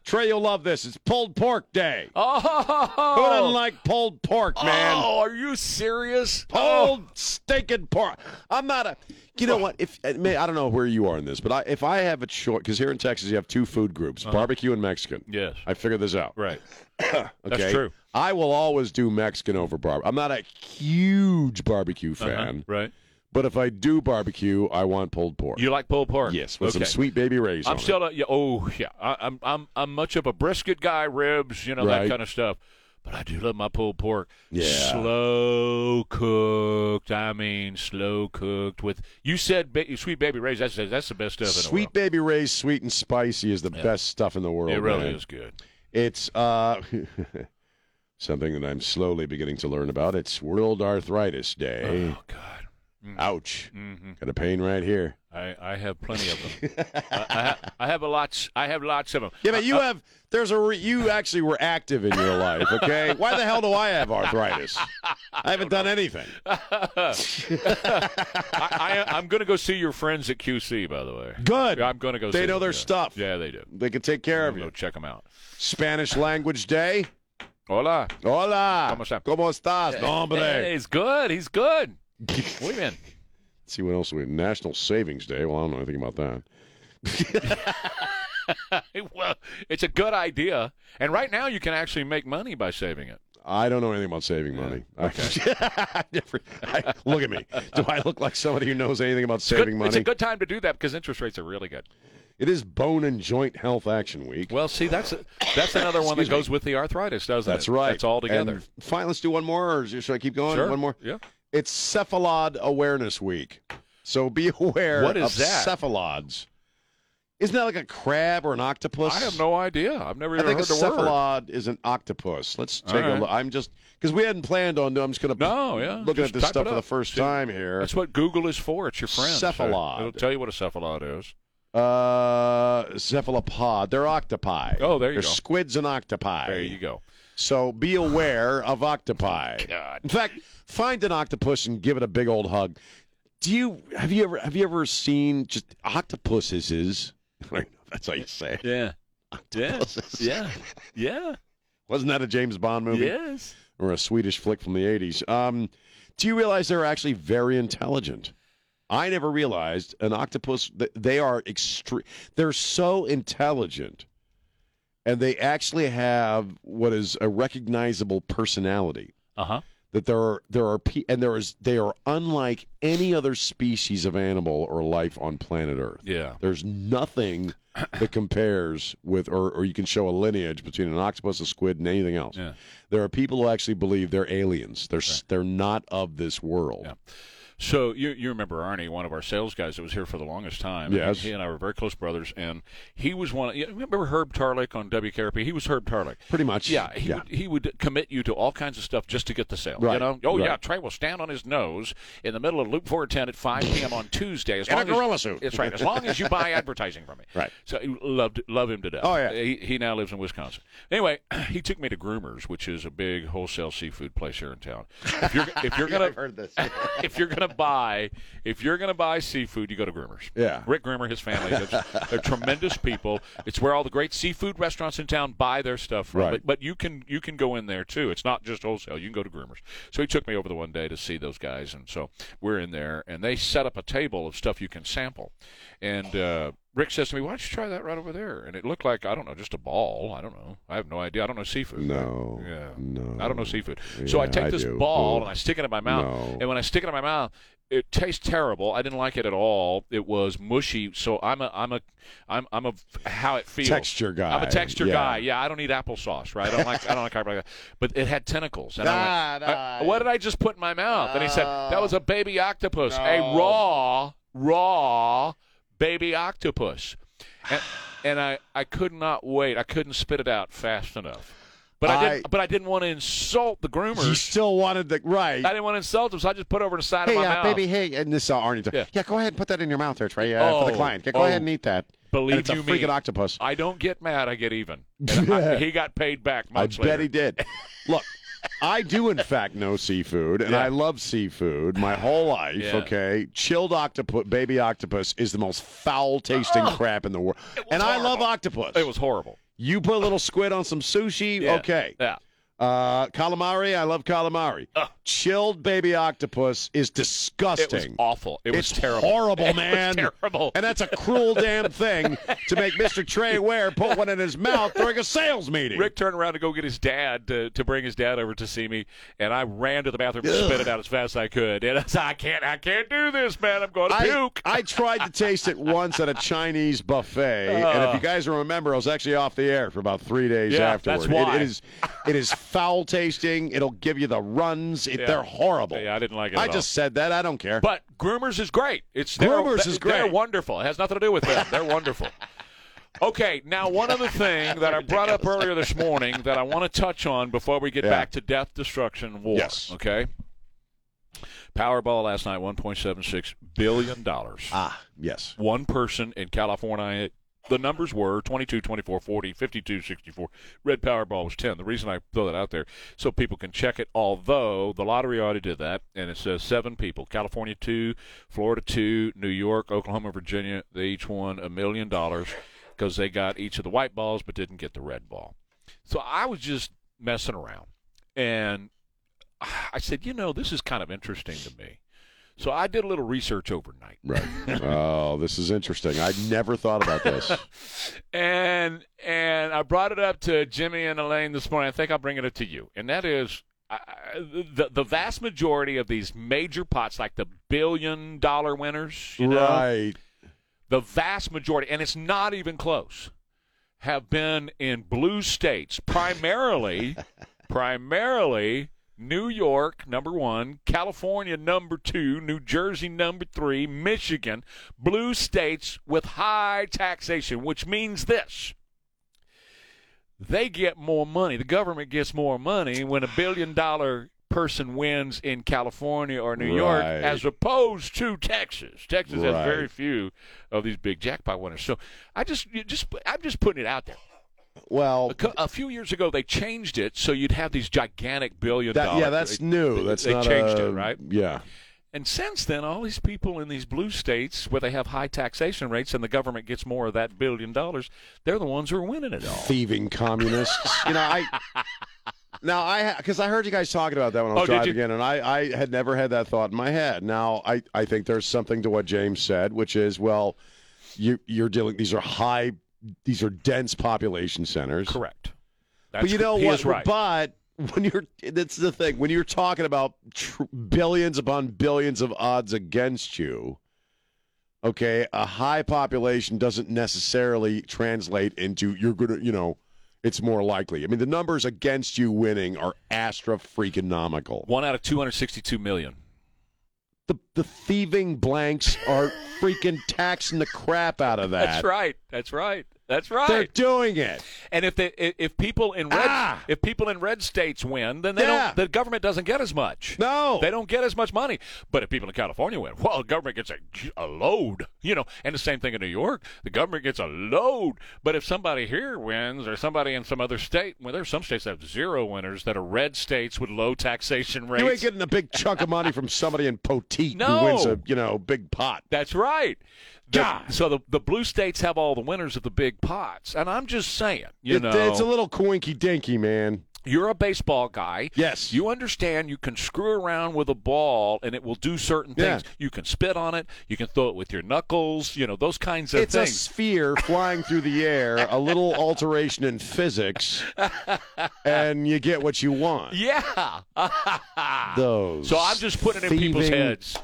Trey, you'll love this. It's pulled pork day. Oh, Who doesn't like pulled pork, man? Oh, are you serious? Pulled steak and pork. I'm not a. You know what? If I may- I don't know where you are in this, but I, if I have a choice, because here in Texas you have two food groups: barbecue and Mexican. Yes. I figured this out. Right. [coughs] Okay? That's true. I will always do Mexican over barbecue. I'm not a huge barbecue Uh-huh. fan, Right. But if I do barbecue, I want pulled pork. You like pulled pork? yes, with okay. some sweet baby rays. I'm still It. a, yeah, oh yeah. I, I'm I'm I'm much of a brisket guy, ribs, you know Right. that kind of stuff. But I do love my pulled pork. Yeah. Slow cooked. I mean, slow cooked with. You said ba- sweet baby rays. That's that's the best stuff in the Sweet baby rays, sweet and spicy, is the best stuff in the world. It really man. is good. It's uh, [laughs] something that I'm slowly beginning to learn about. It's World Arthritis Day. Oh God. Ouch. Mm-hmm. Got a pain right here. I, I have plenty of them. I, I, ha- I have a lots. I have lots of them. Yeah, but you have. There's a. Re, you actually were active in your life. Okay. [laughs] Why the hell do I have arthritis? I haven't done anything. [laughs] I, I, am going to go see your friends at QC. By the way, Good. I'm going to go. They know them, their yeah. stuff. Yeah, they do. They can take care I'm of you. Go check them out. Spanish language day. Hola. Hola. ¿Cómo está? ¿Cómo estás? Hombre. Hey, he's good. He's good. Muy bien. Let's see what else we National Savings Day. Well, I don't know anything about that. [laughs] well, it's a good idea, and right now you can actually make money by saving it. I don't know anything about saving money. [laughs] I never, [laughs] I, look at me. Do I look like somebody who knows anything about saving good- saving it's a good time to do that because interest rates are really good. It is Bone and Joint Health Action Week. Well, see, that's a, that's another one that Excuse me. goes with the arthritis, doesn't That's it? right. That's all together. And fine, let's do one more, or should I keep going? Sure. One more. Yeah. It's Cephalod Awareness Week, so be [laughs] aware What is of that? cephalods. Isn't that like a crab or an octopus? I have no idea. I've never I even think a heard the word. cephalod is an octopus. Let's take a look. I'm just because we hadn't planned on. I'm just going to No, yeah. looking Just at this stuff for the first See, time here. That's what Google is for. It's your friend. so Cephalod. It'll tell you what a cephalod is. Uh, cephalopod. They're octopi. Oh, there you They're go. squids and octopi. There you go. So be aware of octopi. [laughs] God. In fact, find an octopus and give it a big old hug. Do you have you ever have you ever seen just octopuses? [laughs] I don't know if that's how you say it. Yeah. Yeah. Octopuses. Yeah. Yeah. Wasn't that a James Bond movie? Yes. Or a Swedish flick from the 80s. Um, do you realize they're actually very intelligent? I never realized an octopus, they are extreme. They're so intelligent. And they actually have what is a recognizable personality. Uh huh. That there are there are and there is they are unlike any other species of animal or life on planet Earth. Yeah. There's nothing that compares with or or you can show a lineage between an octopus, a squid, and anything else. Yeah. There are people who actually believe they're aliens. They're s they're not of this world. Yeah. So you you remember Arnie, one of our sales guys that was here for the longest time. Yes. He and I were very close brothers, and he was one. You remember Herb Tarlek on WKRP? He was Herb Tarlek. Pretty much. Yeah, he Yeah. would he would commit you to all kinds of stuff just to get the sale. Right. You know, oh yeah. Trey will stand on his nose in the middle of Loop 410 at 5 p.m. on Tuesday. As In a long as, gorilla suit. That's right. As long as you [laughs] buy advertising from me. Right. So loved love him to death. Oh, yeah. He, he now lives in Wisconsin. Anyway, [clears throat] he took me to Groomers, which is a big wholesale seafood place here in town. If you're if you're [laughs] gonna heard this. [laughs] if you're gonna buy if you're gonna buy seafood, you go to Groomers. Yeah. Rick Groomer, his family, they're, they're tremendous people. It's where all the great seafood restaurants in town buy their stuff from. Right. But, but you can you can go in there too. It's not just wholesale. You can go to Groomers. So he took me over the one day to see those guys, and so we're in there, and they set up a table of stuff you can sample. And uh, Rick says to me, "Why don't you try that right over there?" And it looked like I don't know, just a ball. I don't know. I have no idea. I don't know seafood. No. Yeah. No. I don't know seafood. so I take I this do. ball and I stick it in my mouth. No. And when I stick it in my mouth, it tastes terrible. I didn't like it at all. It was mushy. So I'm a I'm a I'm I'm a how it feels Texture guy. I'm a texture Yeah. guy. Yeah, I don't eat applesauce, right? I don't like I don't like like that. But it had tentacles. And I went, Nah, I- what did I just put in my mouth? And he said that was a baby octopus, a raw raw baby octopus. And, and I I could not wait. I couldn't spit it out fast enough. But I, didn't. I- But I didn't want to insult the groomers. You still wanted the right. I didn't want to insult them, so I just put it over the side Hey, of my uh, mouth. baby, hey, and this uh, Arnie. Yeah. Yeah. go ahead and put that in your mouth there, Trey, uh, for Oh, the client. Yeah, go oh, ahead and eat that. Believe and it's you a me, freaking octopus. I don't get mad. I get even. [laughs] I- he got paid back I months bet later. he did. [laughs] Look, I do in fact know seafood, and Yeah. I love seafood my whole life. Yeah. Okay, chilled octopus, baby octopus is the most foul tasting crap in the world, and I love octopus. It was horrible. You put a little squid on some sushi, Yeah. okay. Yeah. Uh, calamari, I love calamari. Ugh. Chilled baby octopus is disgusting. It was awful. It was it's terrible. horrible, [laughs] It man. terrible. And that's a cruel [laughs] damn thing to make Mr. Trey Ware put one in his mouth during a sales meeting. Rick turned around to go get his dad to, to bring his dad over to see me, and I ran to the bathroom and spit it out as fast as I could. And I said, "I can't, I can't do this, man. I'm going to I, puke." I tried to taste it once at a Chinese buffet, and if oh. you guys remember, I was actually off the air for about three days Yeah, afterward. that's why. It, it is, it is foul tasting. It'll give you the runs. It, Yeah. They're horrible. Yeah, I didn't like it. I all. just said that. I don't care. But Groomers is great. It's they're- Groomers is They're wonderful. It has nothing to do with them. They're wonderful. Okay, now one other thing that I brought up earlier this morning that I want to touch on before we get Yeah. back to death, destruction, war. Yes. Okay. Powerball last night, one point seven six billion dollars. Ah, yes. One person in California. The numbers were 22, 24, 40, 52, 64. Red Powerball was 10. The reason I throw that out there so people can check it, although the lottery already did that, and it says seven people California, two, Florida, two, New York, Oklahoma, Virginia. They each won a million dollars because they got each of the white balls but didn't get the red ball. So I was just messing around. And I said, you know, this is kind of interesting to me. So I did a little research overnight. Right. oh, this is interesting. I never thought about this. [laughs] and and I brought it up to Jimmy and Elaine this morning. I think I'll bring it up to you. And that is I, the the vast majority of these major pots, like the billion dollar winners, you know, right. the vast majority, and it's not even close, have been in blue states, primarily, [laughs] primarily New York, number one, California, number two, New Jersey, number three, Michigan, blue states with high taxation, which means this. They get more money. The government gets more money when a billion dollar person wins in California or New York Right. as opposed to Texas. Texas has very few of these big jackpot winners. So I just just I'm just putting it out there. Well, A, a few years ago, they changed it so you'd have these gigantic billion that, dollar. yeah, that's they- new. They, That's they changed a- it, right? Yeah. And since then, all these people in these blue states where they have high taxation rates and the government gets more of that billion dollars, they're the ones who are winning it all. Thieving communists. you know, I. [laughs] Now I because I heard you guys talking about that when I was Oh, driving you? in, and I, I had never had that thought in my head. Now I, I think there's something to what James said, which is well, you you're dealing these are high, these are dense population centers. Correct. but you know what? right. But when you're that's the thing when you're talking about tr- billions upon billions of odds against you. Okay, a high population doesn't necessarily translate into you're gonna, you know, it's more likely. I mean, the numbers against you winning are astra freaking nomical. One out of 262 million. The the thieving blanks are freaking taxing the crap out of that. That's right. That's right. That's right. They're doing it. And if they, if- people in red Ah! if people in red states win, then they Yeah. don't the government doesn't get as much. No. They don't get as much money. But if people in California win, well, the government gets a, a load, you know. And the same thing in New York, the government gets a load. But if somebody here wins or somebody in some other state, well, there's some states that have zero winners that are red states with low taxation rates. You ain't getting a big chunk of money from somebody in Poteet [laughs] No. who wins a you know big pot. That's right. The- so the the blue states have all the winners of the big pots, and I'm just saying, you It- know, it's a little coinky dinky, man. you're a baseball guy. Yes. You understand you can screw around with a ball and it will do certain Yeah. things. You can spit on it. You can throw it with your knuckles. You know those kinds of It's a sphere flying through the air, a little [laughs] alteration in physics, and you get what you want. yeah. [laughs] Those. so I'm just putting it in people's heads.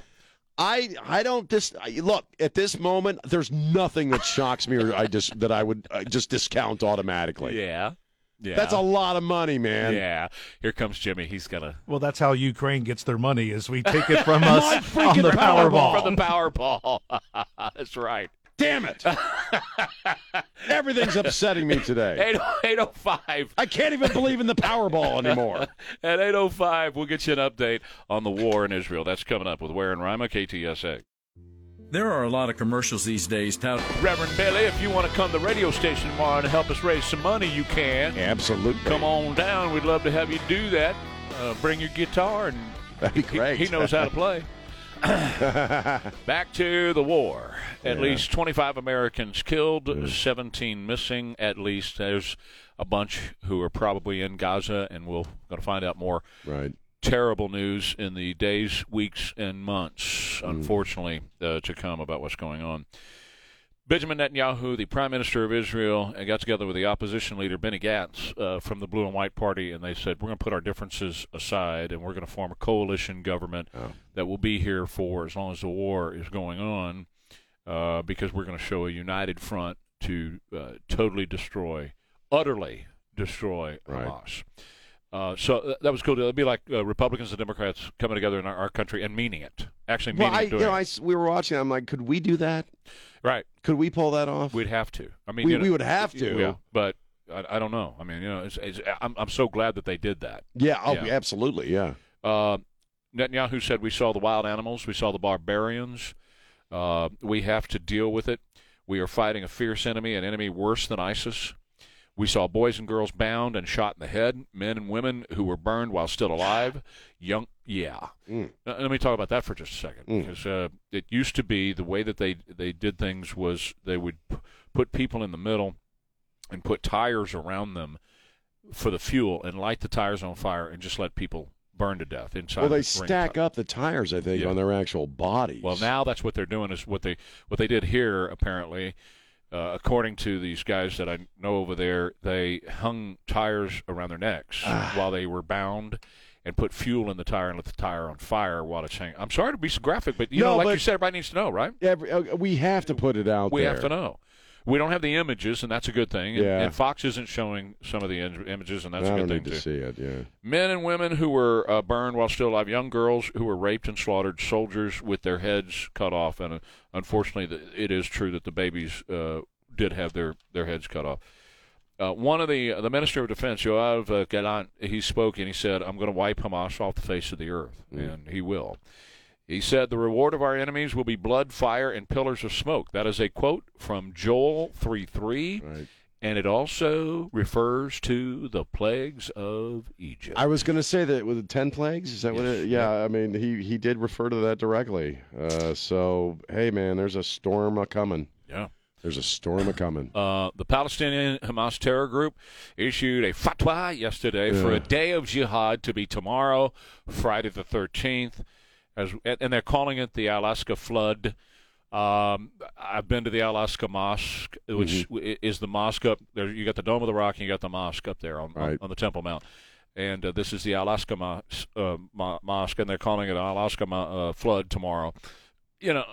I I don't dis I- look at this moment. There's nothing that shocks me or I just that I would uh, just discount automatically. Yeah. Yeah. That's a lot of money, man. Yeah. Here comes Jimmy. He's gonna Well, that's how Ukraine gets their money is we take it [laughs] from us on the Powerball. Powerball. for the Powerball. [laughs] That's right. Damn it! [laughs] Everything's upsetting me today. 805 I can't even believe in the Powerball anymore. [laughs] At 8.05, we'll get you an update on the war in Israel. That's coming up with Ware and Rima, KTSA. There are a lot of commercials these days. Tout- Reverend Billy, if you want to come to the radio station tomorrow and help us raise some money, you can. Absolutely. Come on down. We'd love to have you do that. Uh, bring your guitar, and That'd be he- He, knows how to [laughs] play. [coughs] Back to the war. At Yeah. least 25 Americans killed, 17 missing. At least there's a bunch who are probably in Gaza, and we're going to find out more right. terrible news in the days, weeks, and months, Mm. unfortunately, uh, to come about what's going on. Benjamin Netanyahu, the Prime Minister of Israel, got together with the opposition leader Benny Gantz uh, from the Blue and White Party, and they said, We're going to put our differences aside and we're going to form a coalition government Oh. that will be here for as long as the war is going on uh, because we're going to show a united front to uh, totally destroy, utterly destroy Right. Hamas. Uh, so uh, that was cool. It'd be like uh, Republicans and Democrats coming together in our, our country and meaning it, actually Well, meaning I, it. you know. I we were watching. I'm like, could we do that? Right. Could we pull that off? We'd have to. I mean, We- you know, we would have to. Yeah, but I, I don't know. I mean, you know, it's, it's, I'm I'm so glad that they did that. yeah. Oh, Yeah. absolutely. Yeah. Uh, Netanyahu said we saw the wild animals, we saw the barbarians. Uh, we have to deal with it. We are fighting a fierce enemy, an enemy worse than ISIS. We saw boys and girls bound and shot in the head, men and women who were burned while still alive. Young, yeah. Mm. Now, let me talk about that for just a second, Mm. because uh, it used to be the way that they they did things was they would p- put people in the middle and put tires around them for the fuel and light the tires on fire and just let people burn to death inside. Well, the they ring stack up the tires, I think, Yeah. on their actual bodies. well, now that's what they're doing. Is what they what they did here apparently, uh, according to these guys that I know over there, they hung tires around their necks Ah. while they were bound. And put fuel in the tire and let the tire on fire while it's hanging. I'm sorry to be so graphic, but you No, know, like you said, everybody needs to know, right? Every, uh, we have to put it out We there. have to know. We don't have the images, and that's a good thing. And, Yeah. and Fox isn't showing some of the im- images, and that's I a don't good need thing to too. see it. Yeah. Men and women who were uh, burned while still alive, young girls who were raped and slaughtered, soldiers with their heads cut off, and uh, unfortunately, the, it is true that the babies uh, did have their, their heads cut off. Uh, one of the the Minister of Defense, Yoav uh, Gallant, he spoke and he said, "I'm going to wipe Hamas off the face of the earth," and he will. He said, "The reward of our enemies will be blood, fire, and pillars of smoke." That is a quote from Joel three three, Right. and it also refers to the plagues of Egypt. I was going to say that with the ten plagues. Is that what? Yes. It, yeah, I mean, he he did refer to that directly. Uh, so hey, man, there's a storm a coming. yeah. There's a storm a coming. Uh, the Palestinian Hamas terror group issued a fatwa yesterday for a day of jihad to be tomorrow, Friday the 13th, as and they're calling it the Al-Aqsa flood. Um, I've been to the Al-Aqsa Mosque, which Mm-hmm. is the mosque up there. You got the Dome of the Rock, and you got the mosque up there on, on, Right. on the Temple Mount. And uh, this is the Al-Aqsa Mos- uh, Mo- Mosque, and they're calling it Al-Aqsa Mo- uh, flood tomorrow. You know,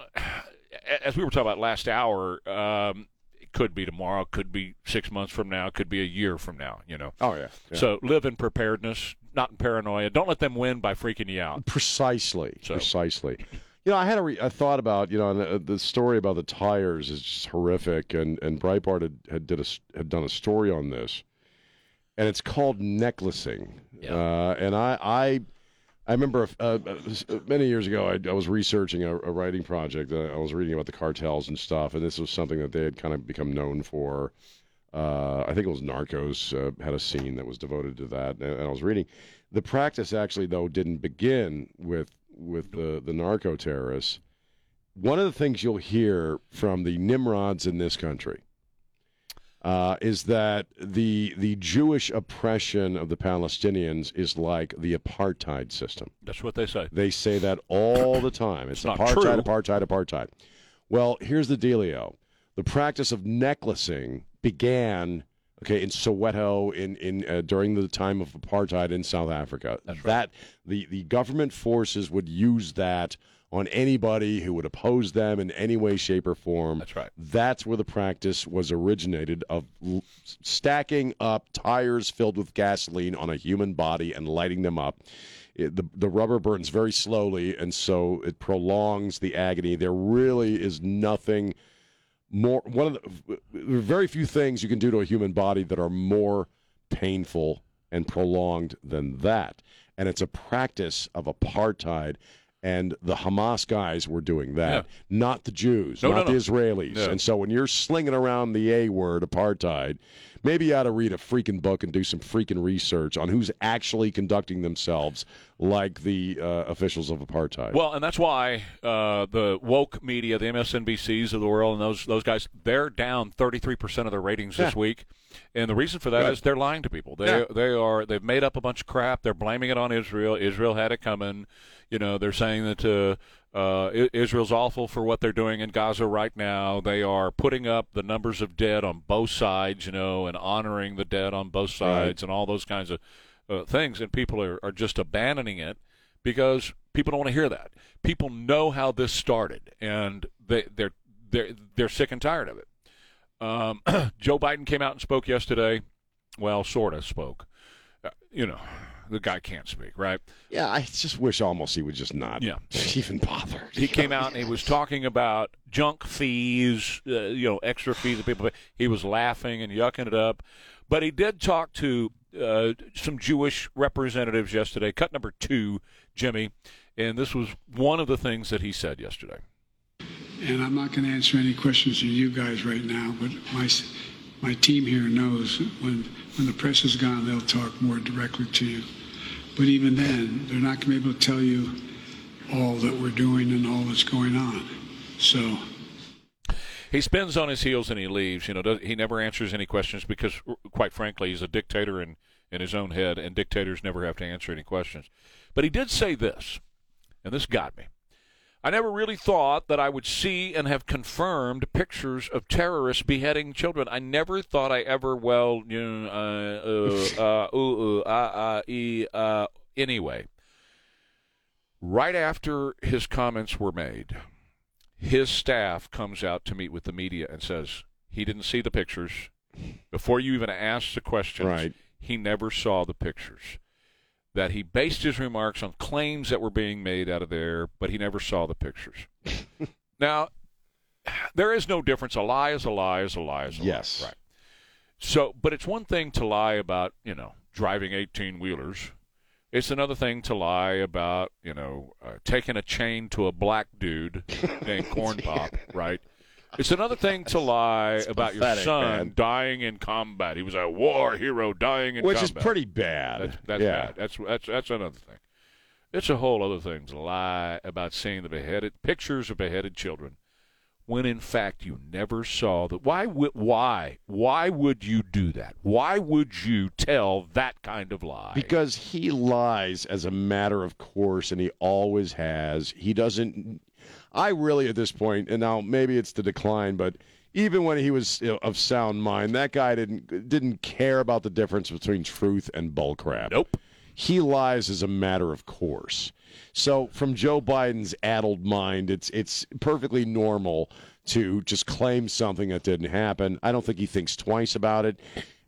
as we were talking about last hour, um, it could be tomorrow, could be six months from now, could be a year from now. You know, Oh yeah. yeah. so live in preparedness, not in paranoia. Don't let them win by freaking you out. Precisely. So- Precisely. You know, I had a, re- a thought about you know and, uh, the story about the tires is just horrific, and and Breitbart had, had did a had done a story on this, and it's called necklacing. Yeah. Uh, and I I I remember uh, uh, many years ago I, I was researching a, a writing project. Uh, I was reading about the cartels and stuff, and this was something that they had kind of become known for. Uh, I think it was Narcos uh, had a scene that was devoted to that, and, and I was reading. The practice actually, though, didn't begin with with the the narco terrorists. One of the things you'll hear from the Nimrods in this country uh, is that the the Jewish oppression of the Palestinians is like the apartheid system. That's what they say. They say that all the time. It's, It's not apartheid, apartheid, apartheid. Well, here's the dealio: the practice of necklacing began, okay, in Soweto in in uh, during the time of apartheid in South Africa. That's right. That the the government forces would use that on anybody who would oppose them in any way, shape, or form. That's right. That's where the practice was originated of l- stacking up tires filled with gasoline on a human body and lighting them up. It, the, the rubber burns very slowly, and so it prolongs the agony. There really is nothing more. One of the very few things you can do to a human body that are more painful and prolonged than that. And it's a practice of apartheid. And the Hamas guys were doing that, Yeah. not the Jews, No, not no, the. Israelis. No. And so when you're slinging around the A word, apartheid, maybe you ought to read a freaking book and do some freaking research on who's actually conducting themselves like the uh, officials of apartheid. Well, and that's why uh, the woke media, the MSNBCs of the world, and those those guys, they're down 33 percent of their ratings this week, and the reason for that is Good. they're lying to people. They Yeah. they are they've made up a bunch of crap. They're blaming it on Israel. Israel had it coming. You know, they're saying that uh, uh, Israel's awful for what they're doing in Gaza right now. They are putting up the numbers of dead on both sides. You know, and honoring the dead on both sides, and all those kinds of uh, things. And people are, are just abandoning it because people don't want to hear that. People know how this started, and they, they're they're they're sick and tired of it. Um, [clears throat] Joe Biden came out and spoke yesterday. Well, sort of spoke. Uh, you know, the guy can't speak, right? yeah, I just wish almost he would just not Yeah. [laughs] even bother. He came out and he was talking about junk fees, uh, you know, extra fees that people pay. He was laughing and yucking it up, but he did talk to uh, some Jewish representatives yesterday. Cut number two, Jimmy, And this was one of the things that he said yesterday. And I'm not going to answer any questions of you guys right now, but my my team here knows when when the press is gone, they'll talk more directly to you. But even then, they're not going to be able to tell you all that we're doing and all that's going on. So he spins on his heels and he leaves. You know, does, he never answers any questions because, quite frankly, he's a dictator in in his own head, and dictators never have to answer any questions. But he did say this, and this got me. I never really thought that I would see and have confirmed pictures of terrorists beheading children. I never thought I ever, well, you know, uh, uh, uh, ooh, uh, uh, e, uh, anyway. Right after his comments were made, his staff comes out to meet with the media and says he didn't see the pictures. Before you even asked the questions, Right. he never saw the pictures that he based his remarks on claims that were being made out of there, but he never saw the pictures. [laughs] now, there is no difference. A lie is a lie is a lie is a Yes. lie. Right. So, but it's one thing to lie about, you know, driving 18 wheelers. It's another thing to lie about, you know, uh, taking a chain to a black dude [laughs] named Corn Pop, right? It's another thing to lie about your son man. dying in combat. He was a war hero dying in combat. Which combat. is pretty bad. That's, that's yeah. bad. That's that's that's another thing. It's a whole other thing to lie about seeing the beheaded pictures of beheaded children, when in fact you never saw that. Why would why why would you do that? Why would you tell that kind of lie? Because he lies as a matter of course, and he always has. He doesn't. I really, at this point, and now maybe it's the decline, but even when he was you know, of sound mind, that guy didn't didn't care about the difference between truth and bullcrap. Nope. He lies as a matter of course. So, from Joe Biden's addled mind, it's it's perfectly normal to just claim something that didn't happen. I don't think he thinks twice about it,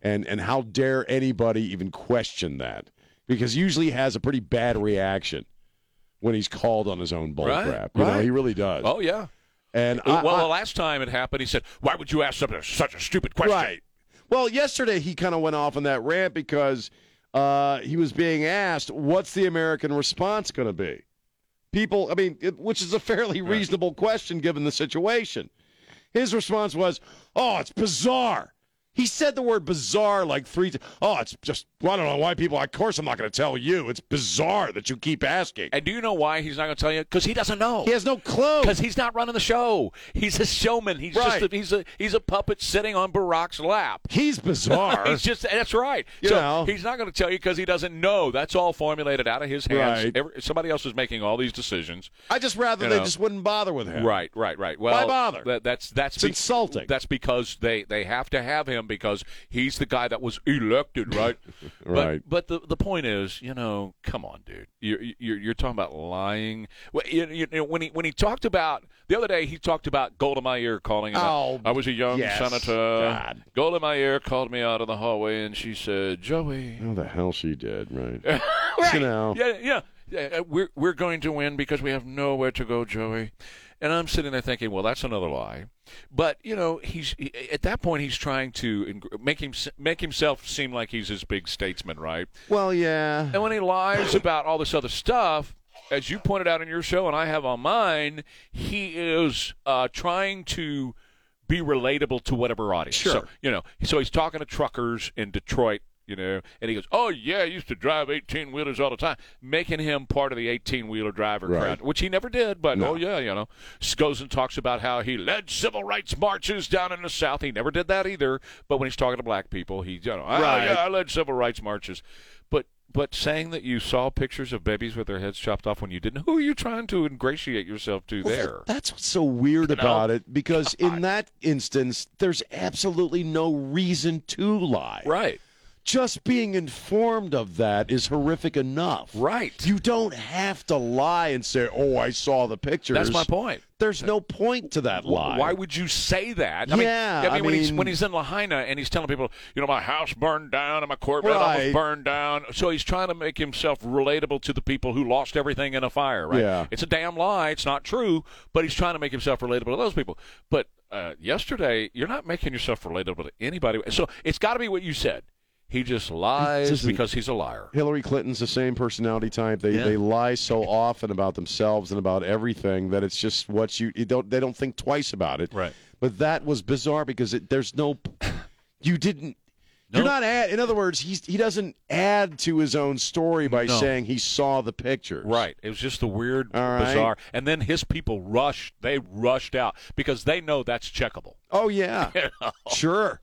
and and how dare anybody even question that? Because usually he has a pretty bad reaction when he's called on his own bullcrap. Right, You know, he really does. oh yeah. And Uh, I- well, I- the last time it happened, he said, "Why would you ask something such a stupid question?" Right. Well, yesterday he kind of went off on that rant because uh, he was being asked, "What's the American response going to be?" People, I mean, it, which is a fairly reasonable question given the situation. His response was, "Oh, it's bizarre." He said the word bizarre like three times. Oh, it's just, well, I don't know why people, of course, I'm not going to tell you. It's bizarre that you keep asking. And do you know why he's not going to tell you? Because he doesn't know. He has no clue. Because he's not running the show. He's a showman. He's just a, he's a he's a puppet sitting on Barack's lap. He's bizarre. [laughs] he's just that's right. You so know. he's not going to tell you because he doesn't know. That's all formulated out of his hands. Right. Every, somebody else is making all these decisions. I just rather they know. just wouldn't bother with him. Right, right, right. Well, Why bother? That, that's that's It's insulting. That's because they they have to have him because he's the guy that was elected, right? [laughs] Right. But but the the point is, you know, come on, dude. You're you're, you're talking about lying. Well, you, you know, when he when he talked about the other day, he talked about Golda Meir calling him. out. Oh, I was a young yes. senator. God. Golda Meir called me out of the hallway and she said, "Joey." How the hell she did, right? [laughs] right. You know. Yeah, yeah, yeah. uh, We're we're going to win because we have nowhere to go, Joey. And I'm sitting there thinking, well, that's another lie. But you know, he's he, at that point he's trying to make him make himself seem like he's this big statesman, right? Well, yeah. And when he lies about all this other stuff, as you pointed out in your show, and I have on mine, he is uh, trying to be relatable to whatever audience. Sure. So, you know, so he's talking to truckers in Detroit, you know, and he goes, "Oh yeah, I used to drive 18 wheelers all the time," making him part of the 18 wheeler driver Right. crowd, which he never did. But No. oh yeah, you know, goes and talks about how he led civil rights marches down in the South. He never did that either. But when he's talking to black people, he, you know, "Ah, Right. yeah, I led civil rights marches. But but saying that you saw pictures of babies with their heads chopped off when you didn't, who are you trying to ingratiate yourself to Well, there? that's what's so weird You know? about it because in that instance, there's absolutely no reason to lie. right, Just being informed of that is horrific enough. right. You don't have to lie and say, "Oh, I saw the pictures." That's my point. There's no point to that lie. Why would you say that? I Yeah, mean, I I mean, when he's when he's in Lahaina and he's telling people, you know, my house burned down and my Corvette almost burned down. So he's trying to make himself relatable to the people who lost everything in a fire. Right? Yeah. It's a damn lie. It's not true. But he's trying to make himself relatable to those people. But uh, yesterday, you're not making yourself relatable to anybody. So it's got to be what you said. He just lies Doesn't- because he's a liar. Hillary Clinton's the same personality type. They Yeah. they lie so often about themselves and about everything that it's just what you, you don't they don't think twice about it. Right. But that was bizarre because it, there's no you didn't you're not add in other words he's he doesn't add to his own story by No. saying he saw the pictures. Right. It was just the weird, All right. bizarre. And then his people rushed. They rushed out because they know that's checkable. Oh yeah. [laughs] You know? Sure.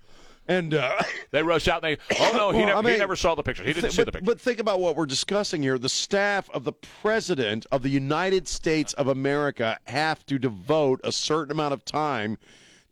And uh, [laughs] They rushed out and they, oh no, he, Well, never, I mean, he never saw the picture. He didn't Th- see but, the picture. But think about what we're discussing here. The staff of the president of the United States of America have to devote a certain amount of time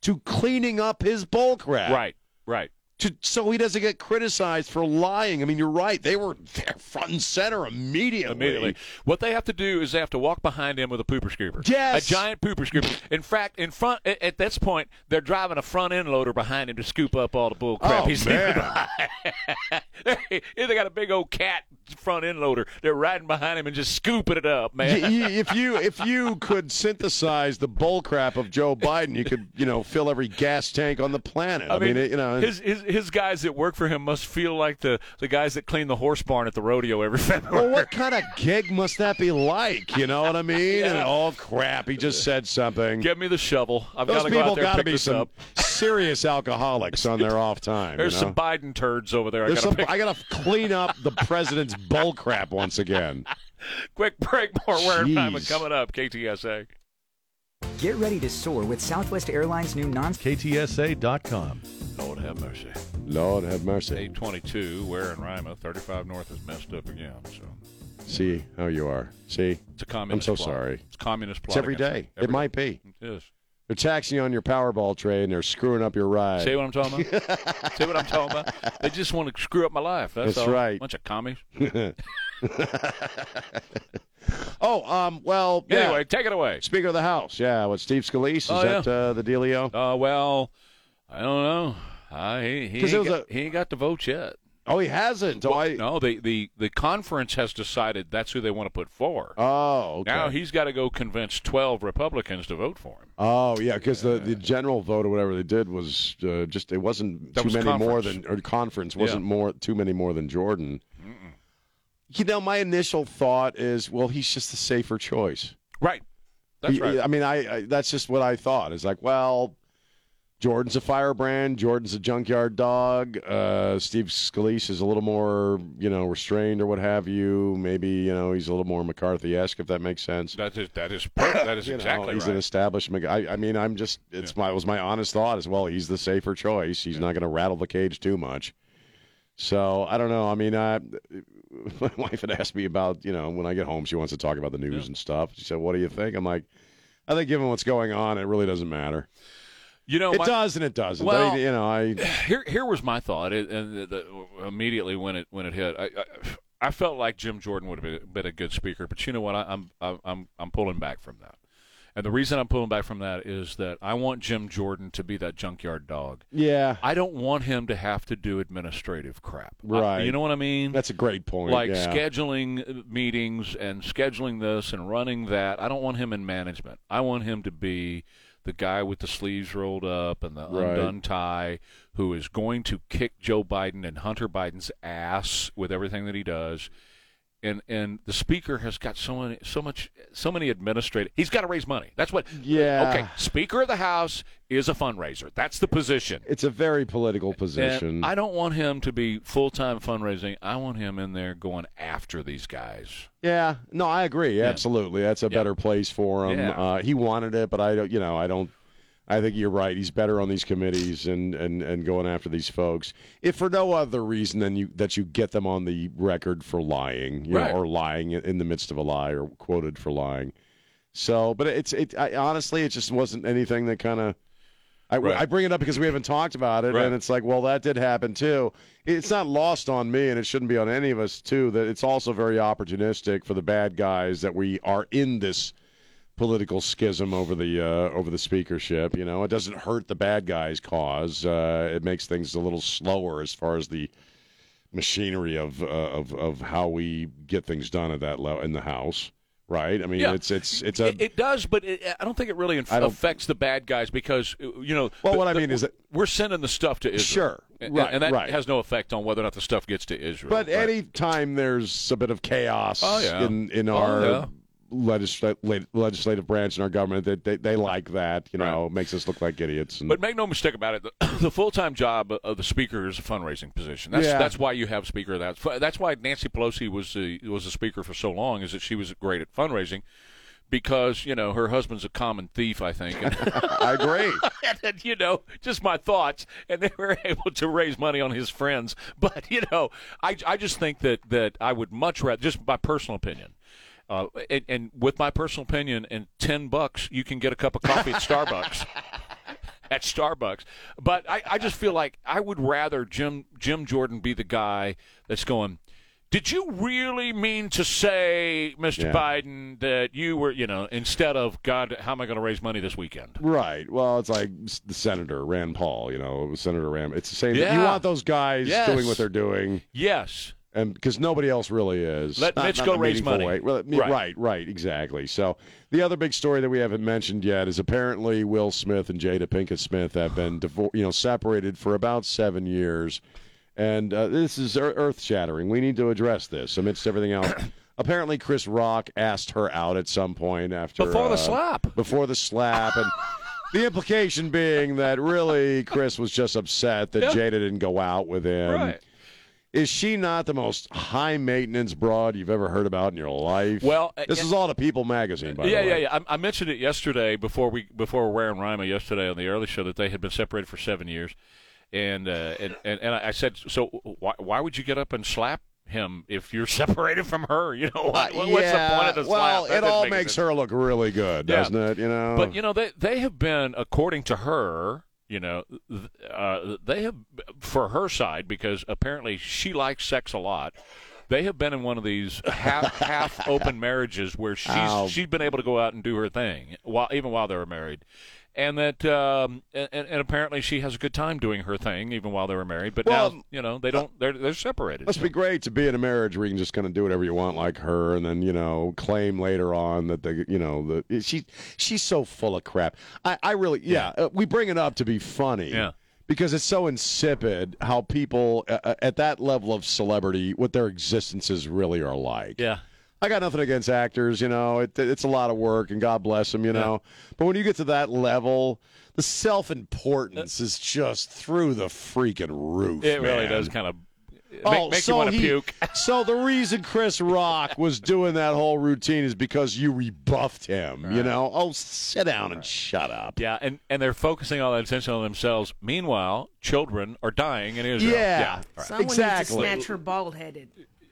to cleaning up his bull crap. right, right. To, so he doesn't get criticized for lying. I mean, you're right. They were there front and center immediately. Immediately. What they have to do is they have to walk behind him with a pooper scooper. Yes. A giant pooper scooper. In fact, in front at, at this point, they're driving a front end loader behind him to scoop up all the bull crap Oh, he's man. [laughs] they they got a big old cat front end loader. They're riding behind him and just scooping it up, man. If you if you could synthesize the bull crap of Joe Biden, you could you know fill every gas tank on the planet. I, mean, it, you know, his, his his guys that work for him must feel like the the guys that clean the horse barn at the rodeo every [laughs] February. Well, what kind of gig must that be like? You know what I mean? And, oh crap! He just said something. Give me the shovel. I've got to go out there and gotta pick be this some up. serious alcoholics on their off time. There's you know? some Biden turds over there. I There's got to pick. I gotta clean up the president's [laughs] bull crap once again. Quick break. More wearing time coming up. KTSA. Get ready to soar with Southwest Airlines' new non KTSA.com. Lord have mercy. Lord have mercy. 822, Ware and Rima, 35 North is messed up again. So See how you are. See, it's a communist I'm so plot. sorry. It's communist plot. It's every day. It might be. It is. They're taxing you on your Powerball trade and they're screwing up your ride. See what I'm talking about? [laughs] See what I'm talking about? They just want to screw up my life. That's, That's all. right. Bunch of commies. [laughs] [laughs] oh, um, well, yeah. Anyway, take it away. Speaker of the House, yeah. What Steve Scalise is Oh, that uh, the dealio? Uh, well, I don't know. Uh, he he 'Cause it ain't, was got, he ain't got the votes yet. Oh, he hasn't. Well, I. no, the, the, the conference has decided that's who they want to put forward. Oh, okay. Now he's got to go convince 12 Republicans to vote for him. Oh yeah, because the, the general vote or whatever they did was uh, just it wasn't That too was many more than or conference wasn't Yeah. more too many more than Jordan. You know, my initial thought is, well, he's just a safer choice. Right. That's right. I mean, I, I that's just what I thought. It's like, well, Jordan's a firebrand. Jordan's a junkyard dog. Uh, Steve Scalise is a little more, you know, restrained or what have you. Maybe you know he's a little more McCarthy-esque, if that makes sense. That is that is per- that is [coughs] You know, he's right. an establishment. guy. I, I mean, I'm just. It's my it was my honest thought as well. He's the safer choice. He's not going to rattle the cage too much. So I don't know. I mean, I, [laughs] my wife had asked me about you know when I get home, she wants to talk about the news and stuff. She said, "What do you think?" I'm like, I think given what's going on, it really doesn't matter. You know, it my- does and it doesn't. Well, I- you know, I [sighs] here here was my thought, it, and the, the, immediately when it when it hit, I, I I felt like Jim Jordan would have been, been a good speaker, but you know what? I, I'm I'm I'm pulling back from that, and the reason I'm pulling back from that is that I want Jim Jordan to be that junkyard dog. yeah. I don't want him to have to do administrative crap. I- Right. you know what I mean? That's a great point. like yeah. scheduling uh, meetings and scheduling this and running that. I don't want him in management. I want him to be the guy with the sleeves rolled up and the Right. undone tie who is going to kick Joe Biden and Hunter Biden's ass with everything that he does. And and the speaker has got so many so much so many administrative he's got to raise money. That's what Yeah. Okay, Speaker of the House is a fundraiser. That's the position. It's a very political position. And I don't want him to be full time fundraising. I want him in there going after these guys. Yeah, no, I agree. Absolutely, that's a Yeah. better place for him. Yeah. Uh, he wanted it, but I don't. You know, I don't. I think you're right. He's better on these committees and, and, and going after these folks, if for no other reason than you that you get them on the record for lying, you know, Right. or lying in the midst of a lie, or quoted for lying. So, but it's it. I, honestly, it just wasn't anything that kind of. I, Right. I bring it up because we haven't talked about it, Right. and it's like, well, that did happen too. It's not lost on me, and it shouldn't be on any of us too. That it's also very opportunistic for the bad guys that we are in this political schism over the uh, over the speakership. You know, it doesn't hurt the bad guys' cause. Uh, it makes things a little slower as far as the machinery of uh, of of how we get things done at that level in the House. right? I mean, Yeah. it's it's it's a It, it does, but it, I don't think it really inf- affects the bad guys because you know. Well, the- what I the- mean is that- we're sending the stuff to Israel. Sure. And- Right, and that right. has no effect on whether or not the stuff gets to Israel. But Right. any time there's a bit of chaos Oh, yeah. in in Oh, our yeah. Legislative legislative branch in our government, they they, they like that. You know, makes us look like idiots. And, But make no mistake about it, the, [clears throat] the full-time job of the speaker is a fundraising position. That's Yeah. that's why you have speaker. That's that's why Nancy Pelosi was the was the speaker for so long. Is that she was great at fundraising because you know her husband's a common thief. I think. [laughs] I agree. [laughs] and, you know, just my thoughts, and they were [laughs] able to raise money on his friends. But you know, I I just think that that I would much rather, just my personal opinion. Uh, and, and with my personal opinion, and ten bucks, you can get a cup of coffee at Starbucks. [laughs] at Starbucks. But I, I just feel like I would rather Jim Jim Jordan be the guy that's going. Did you really mean to say, Mr. Yeah. Biden, that you were, you know, instead of God, how am I going to raise money this weekend? Right. Well, it's like the senator Rand Paul. You know, Senator Rand. It's the same. Yeah. You want those guys Yes. doing what they're doing, Yes. And because nobody else really is. Let Not- Mitch not go raise money. Well, Right. right. Right. Exactly. So the other big story that we haven't mentioned yet is apparently Will Smith and Jada Pinkett Smith have been divor- you know separated for about seven years, and uh, this is earth shattering. We need to address this amidst everything else. [coughs] Apparently, Chris Rock asked her out at some point after Before the uh, slap. Before the slap, and the implication being that really Chris was just upset that Yeah. Jada didn't go out with him. Right. Is she not the most high maintenance broad you've ever heard about in your life? Well, uh, this yeah. is all the People magazine, by yeah, the yeah, way. yeah. I, I mentioned it yesterday before we before Ware and Rima yesterday on the early show that they had been separated for seven years, and uh, and, and and I said, so why why would you get up and slap him if you're [laughs] separated from her? You know what, Uh, what's the point of the slap? Well, it all make makes sense. her look really good, Yeah. doesn't it? You know. But you know they they have been according to her, you know, th- uh, they have for her side because apparently she likes sex a lot. They have been in one of these half [laughs] half open marriages where she's Ow. she's been able to go out and do her thing while even while they were married. And that, um, and, and apparently she has a good time doing her thing even while they were married. But Well, now, you know, they don't. They're they're separated. Must be great to be in a marriage where you can just kind of do whatever you want, like her, and then you know claim later on that the you know the she she's so full of crap. I I really yeah, Uh, we bring it up to be funny. Yeah. Because it's so insipid how people uh, uh, at that level of celebrity, what their existences really are like. Yeah. I got nothing against actors, you know. It, it's a lot of work, and God bless them, you know. But when you get to that level, the self importance is just through the freaking roof. It really does kind of make, Oh, make so you want to he- puke. [laughs] so the reason Chris Rock was doing that whole routine is because you rebuffed him. You know, oh, sit down and shut up. Yeah, and, and they're focusing all that attention on themselves. Meanwhile, children are dying in Israel. Yeah. Right. Someone Exactly. needs to snatch her bald headed.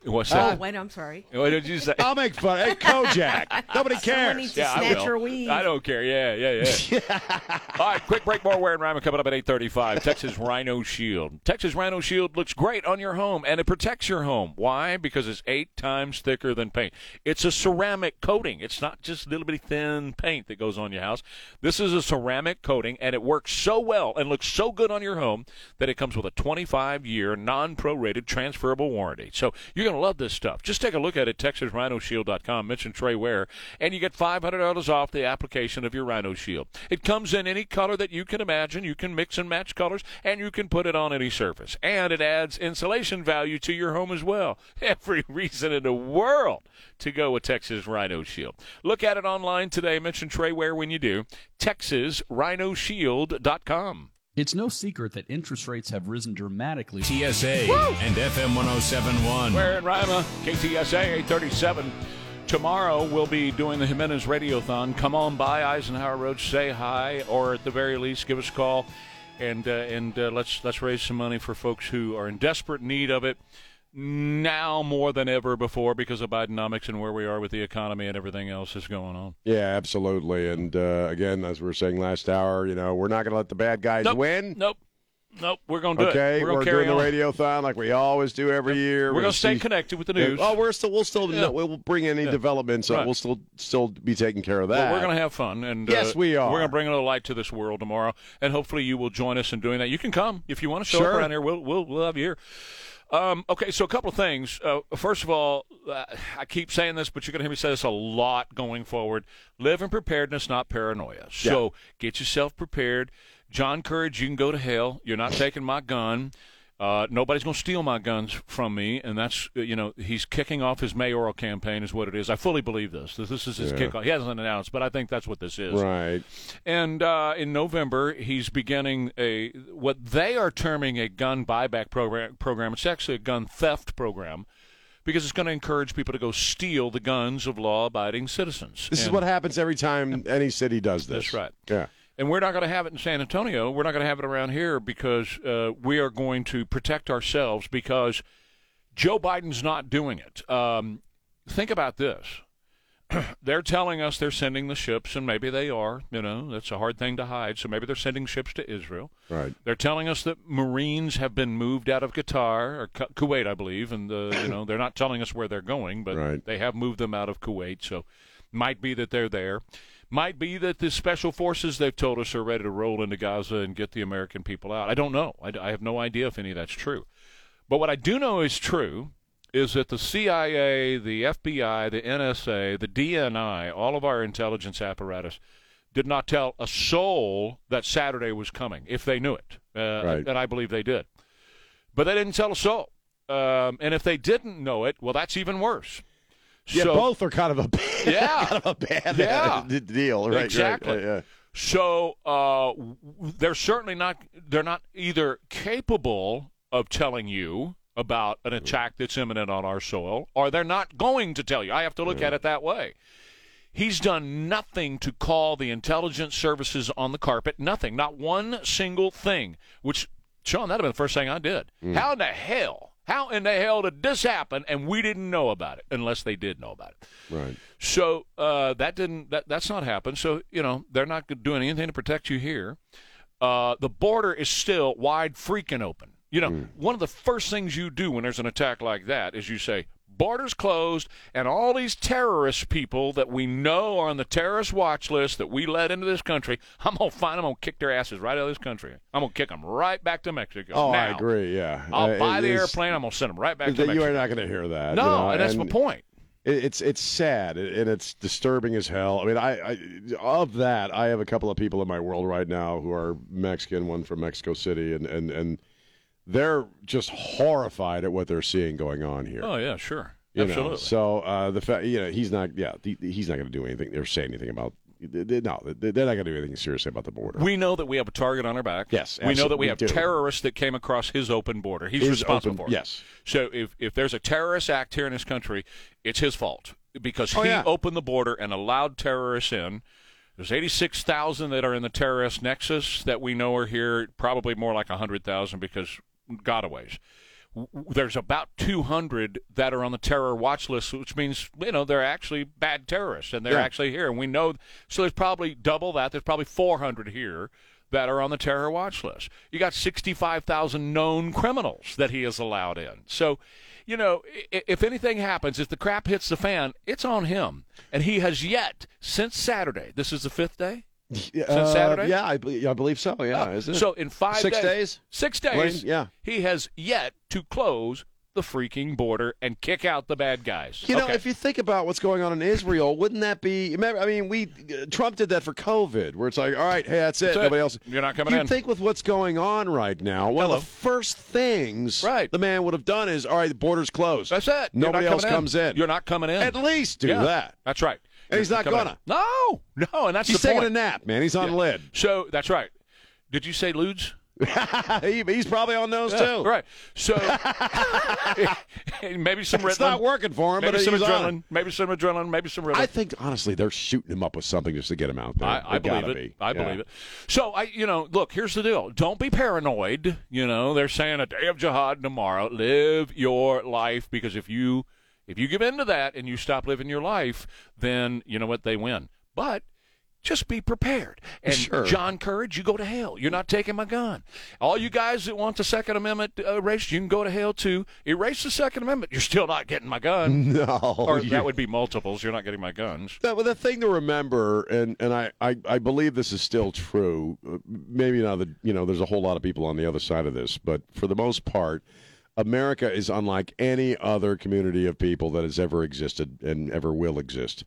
What's oh, that? Oh, wait, I'm sorry. what did you say? I'll make fun. Hey, Kojak. [laughs] Nobody Someone cares. needs to Yeah, I snatch will. her weave. I don't care. Yeah, yeah, yeah. [laughs] All right, quick break. More Ware and Rima coming up at 835. Texas Rhino Shield. Texas Rhino Shield looks great on your home, and it protects your home. Why? Because it's eight times thicker than paint. It's a ceramic coating. It's not just a little bitty thin paint that goes on your house. This is a ceramic coating, and it works so well and looks so good on your home that it comes with a 25-year non-prorated transferable warranty. So you're going to love this stuff. Just take a look at it, TexasRhinoShield.com. Mention Trey Ware, and you get $500 off the application of your Rhino Shield. It comes in any color that you can imagine. You can mix and match colors, and you can put it on any surface. And it adds insulation value to your home as well. [laughs] Every reason in the world to go with Texas Rhino Shield. Look at it online today. Mention Trey Ware when you do. TexasRhinoShield.com. It's no secret that interest rates have risen dramatically. TSA and FM 1071. Ware and Rima, KTSA 837. Tomorrow we'll be doing the Jimenez Radiothon. Come on by Eisenhower Road, say hi, or at the very least, give us a call, and uh, and uh, let's let's raise some money for folks who are in desperate need of it now more than ever before because of Bidenomics and where we are with the economy and everything else that's going on. Yeah, absolutely. And uh, again, as we were saying last hour, you know, we're not going to let the bad guys Nope. win. Nope. Nope. We're going to do Okay, it. We're, we're, doing the on. radiothon like we always do every year. We're going to stay see- connected with the Yeah, news. Oh, we're still we'll still Yeah. we'll bring any Yeah. developments. Right. We'll still still be taking care of Well, that. we're going to have fun, and Yes, uh, we are. We're going to bring a little light to this world tomorrow, and hopefully you will join us in doing that. You can come if you want to show Sure. up around here. We'll we'll, we'll have you here. Um, okay, so a couple of things. Uh, first of all, uh, I keep saying this, but you're going to hear me say this a lot going forward. Live in preparedness, not paranoia. So get yourself prepared. John Courage, you can go to hell. You're not taking my gun. Uh, nobody's going to steal my guns from me, and that's uh, you know he's kicking off his mayoral campaign is what it is. I fully believe this. This, this is his Yeah. kickoff. He hasn't announced, but I think that's what this is. Right. And uh, in November, he's beginning a what they are terming a gun buyback program. Program. It's actually a gun theft program because it's going to encourage people to go steal the guns of law-abiding citizens. This is what happens every time any city does this. That's right. Yeah. And we're not going to have it in San Antonio. We're not going to have it around here because uh, we are going to protect ourselves because Joe Biden's not doing it. Um, think about this. [clears throat] they're telling us they're sending the ships, and maybe they are. You know, that's a hard thing to hide. So maybe they're sending ships to Israel. Right. They're telling us that Marines have been moved out of Qatar or Ku- Kuwait, I believe, and uh, you know they're not telling us where they're going, but Right. they have moved them out of Kuwait. So might be that they're there. Might be that the special forces they've told us are ready to roll into Gaza and get the American people out. I don't know. I, I have no idea if any of that's true. But what I do know is true is that the CIA, the FBI, the NSA, the DNI, all of our intelligence apparatus did not tell a soul that Saturday was coming if they knew it. Uh, Right. And I believe they did. But they didn't tell a soul. Um, and if they didn't know it, well, that's even worse. Yeah, So- both are kind of a bad, [laughs] Yeah. kind of a bad Yeah. deal, right? Exactly. right, yeah. So uh, they're certainly not. They're not either capable of telling you about an attack that's imminent on our soil, or they're not going to tell you. I have to look at it that way. He's done nothing to call the intelligence services on the carpet. Nothing. Not one single thing. Which, Sean, that'd have been the first thing I did. How in the hell? How in the hell did this happen and we didn't know about it? Unless they did know about it. Right. So uh, that didn't that, that's not happened. So you know they're not doing anything to protect you here. Uh, the border is still wide freaking open. You know, one of the first things you do when there's an attack like that is you say, "Borders closed," and all these terrorist people that we know are on the terrorist watch list that we let into this country, [laughs] I'm gonna find them, I'm gonna kick their asses right out of this country. I'm gonna kick them right back to Mexico. Oh, I agree. Yeah. I'll Uh, buy the airplane. I'm gonna send them right back to Mexico. you are not going to hear that. No, you know, and that's my point. It's it's sad and it's disturbing as hell. I mean, I, I of that I have a couple of people in my world right now who are Mexican, one from Mexico City, and and and they're just horrified at what they're seeing going on here. Oh yeah, sure, You know, absolutely. So uh, the fact, you know, he's not, yeah, he, he's not going to do anything or say anything about. No, they- they're not going to do anything seriously about the border. We know that we have a target on our back. Yes, we know that we have do. terrorists that came across his open border. He's His responsible open- for it. yes. So if if there's a terrorist act here in this country, it's his fault because Oh, he yeah. opened the border and allowed terrorists in. There's 86,000 that are in the terrorist nexus that we know are here. Probably more like 100,000 because gotaways. There's about 200 that are on the terror watch list, which means you know they're actually bad terrorists and they're Yeah. actually here. And we know so there's probably double that. There's probably 400 here that are on the terror watch list. You got 65,000 known criminals that he has allowed in. So, you know, if anything happens, if the crap hits the fan, it's on him. And he has yet, since Saturday, this is the fifth day? Since Uh, Saturday? Yeah, I, be- I believe so. Yeah, it? So in five six days, days, six days, yeah. he has yet to close the freaking border and kick out the bad guys. You know, if you think about what's going on in Israel, wouldn't that be? Remember, I mean, we uh, Trump did that for COVID, where it's like, all right, hey, that's it. That's it. Nobody else. You're not coming you in. think with what's going on right now, one Hello. of the first things Right. the man would have done is, all right, the border's closed. That's it. Nobody else coming comes in. You're not coming in. At least do Yeah, that. That's right. And he's not gonna. in. No, no, and that's He's the taking point. a nap, man. He's on Yeah. lid. So that's right. Did you say ludes? [laughs] He- he's probably on those Yeah, too. Right. So [laughs] [laughs] maybe some. It's not working for him, maybe but some adrenaline. Maybe some adrenaline. Maybe some Ritalin. I think honestly, they're shooting him up with something just to get him out there. I, I believe it. Be. I Yeah. believe it. So I, you know, look. Here's the deal. Don't be paranoid. You know, they're saying a day of jihad tomorrow. Live your life because if you if you give in to that and you stop living your life, then you know what they win. But just be prepared. And Sure. John Courage, you go to hell. You're not taking my gun. All you guys that want the Second Amendment uh, erased, you can go to hell too. Erase the Second Amendment. You're still not getting my gun. [laughs] No, Or you- that would be multiples. You're not getting my guns. The, well, the thing to remember, and, and I, I, I believe this is still true. uh, Maybe not that you know, there's a whole lot of people on the other side of this, but for the most part, America is unlike any other community of people that has ever existed and ever will exist.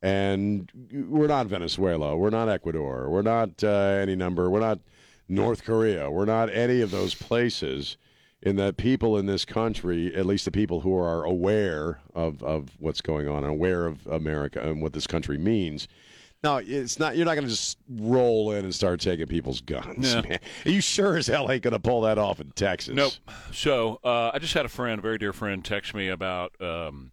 And we're not Venezuela. We're not Ecuador. We're not uh, any number. We're not North Korea. We're not any of those places. In that people in this country, at least the people who are aware of, of what's going on, aware of America and what this country means, no, it's not. You're not going to just roll in and start taking people's guns. No. Man. [laughs] You sure as hell ain't going to pull that off in Texas. Nope. So uh, I just had a friend, a very dear friend, text me about um,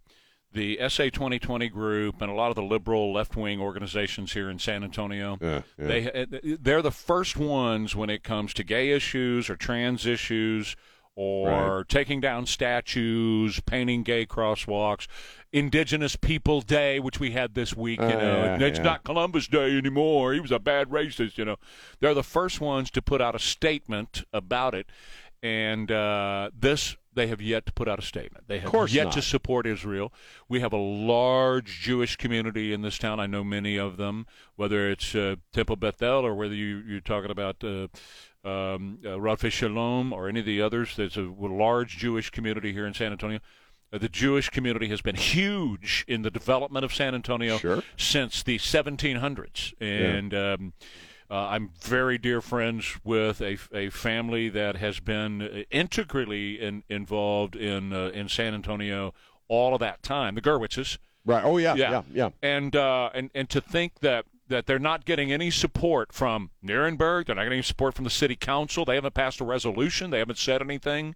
the SA 2020 group and a lot of the liberal left wing organizations here in San Antonio. Yeah, yeah. They uh, they're the first ones when it comes to gay issues or trans issues. Or Right. taking down statues, painting gay crosswalks, Indigenous People Day, which we had this week. You Uh, know, yeah, it's yeah. not Columbus Day anymore. He was a bad racist. You know, they're the first ones to put out a statement about it, and uh, this they have yet to put out a statement. They have yet not. to support Israel. We have a large Jewish community in this town. I know many of them, whether it's uh, Temple Bethel or whether you, you're talking about. Uh, um, uh, Shalom or any of the others. There's a large Jewish community here in San Antonio. Uh, the Jewish community has been huge in the development of San Antonio Sure. since the 1700s, and um, uh, I'm very dear friends with a, a family that has been uh, integrally in, involved in uh, in San Antonio all of that time. The Gerwitzes, Right. Oh yeah. Yeah. yeah, Yeah. And uh, and and to think that that they're not getting any support from Nirenberg, they're not getting any support from the city council. They haven't passed a resolution. They haven't said anything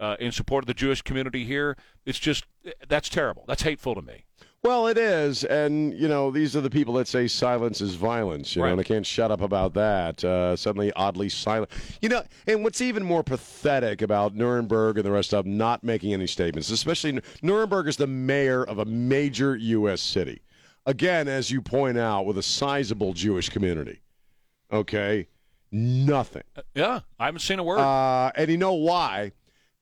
uh, in support of the Jewish community here. It's just that's terrible. That's hateful to me. Well, it is, and you know these are the people that say silence is violence. You know, and I can't shut up about that. Uh, suddenly, oddly silent. You know, and what's even more pathetic about Nirenberg and the rest of them not making any statements, especially Nirenberg is the mayor of a major U.S. city. Again, as you point out, with a sizable Jewish community. Okay, nothing. Yeah, I haven't seen a word. Uh, and you know why?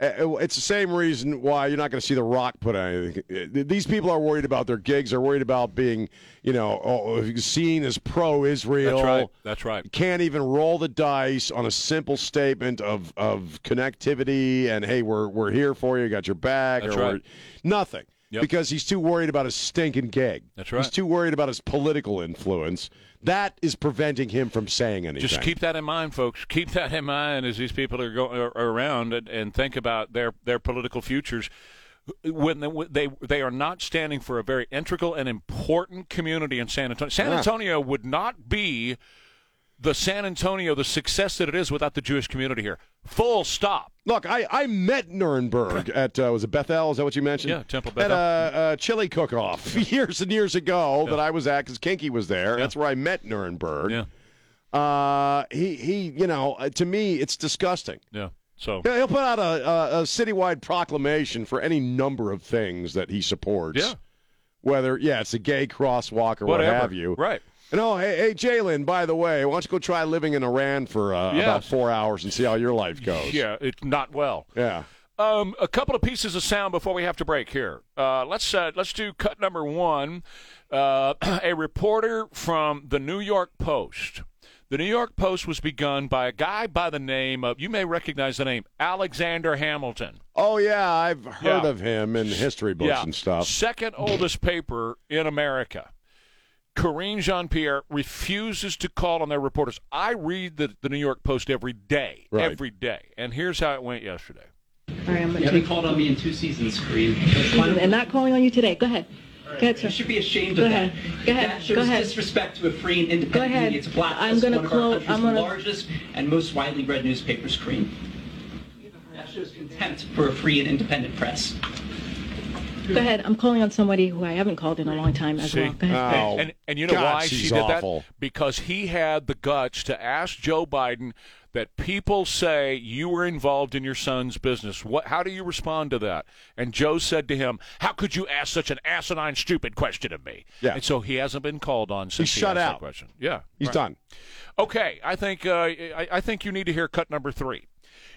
Uh, It's the same reason why you're not going to see The Rock put out anything. Uh, These people are worried about their gigs. They're worried about being, you know, seen as pro-Israel. That's right. That's right. Can't even roll the dice on a simple statement of of connectivity and hey, we're we're here for you. Got your back. That's or right. Nothing. Yep. Because he's too worried about his stinking gig. That's right. He's too worried about his political influence. That is preventing him from saying anything. Just keep that in mind, folks. Keep that in mind as these people are going around and, and think about their their political futures. When they, they they are not standing for a very integral and important community in San Antonio. San Yeah. Antonio would not be the San Antonio, the success that it is without the Jewish community here. Full stop. Look, I, I met Nirenberg at uh, was it Bethel? Is that what you mentioned? Yeah, Temple At Bethel. a, a chili cook-off [laughs] years and years ago that I was at because Kinky was there. That's where I met Nirenberg. Yeah. Uh, he he, you know, uh, to me, it's disgusting. Yeah. So Yeah, He'll put out a, a, a citywide proclamation for any number of things that he supports. Yeah. Whether yeah, it's a gay crosswalk or Whatever. what have you. Right. And oh, hey, hey, Jalen. By the way, why don't you go try living in Iran for uh, Yes. about four hours and see how your life goes? Yeah, it's not well. Yeah. Um, a couple of pieces of sound before we have to break here. Uh, let's uh, let's do cut number one. Uh, [clears throat] a reporter from the New York Post. The New York Post was begun by a guy by the name of you may recognize the name Alexander Hamilton. Oh yeah, I've heard Yeah. of him in history books yeah, and stuff. Second oldest paper in America. Karine Jean-Pierre refuses to call on their reporters. I read the, the New York Post every day, Right. every day, and here's how it went yesterday. All right, I'm You gonna haven't called on me in two seasons, Karine. And not calling on you today. Go ahead. Go ahead, sir. You should be ashamed Go of ahead. that. Go ahead. That shows Go ahead. disrespect to a free and independent Go ahead. media. It's a black I'm gonna one of clo- our country's I'm gonna- largest and most widely read newspapers, Karine. That shows contempt for a free and independent press. Go ahead. I'm calling on somebody who I haven't called in a long time as See? well. Go ahead. Oh, and, and you know God, why she did awful. that? Because he had the guts to ask Joe Biden that people say you were involved in your son's business. What? How do you respond to that? And Joe said to him, "How could you ask such an asinine, stupid question of me?" Yeah. And so he hasn't been called on since he shut asked out. that question. Yeah, He's right. done. Okay, I think uh, I, I think you need to hear cut number three.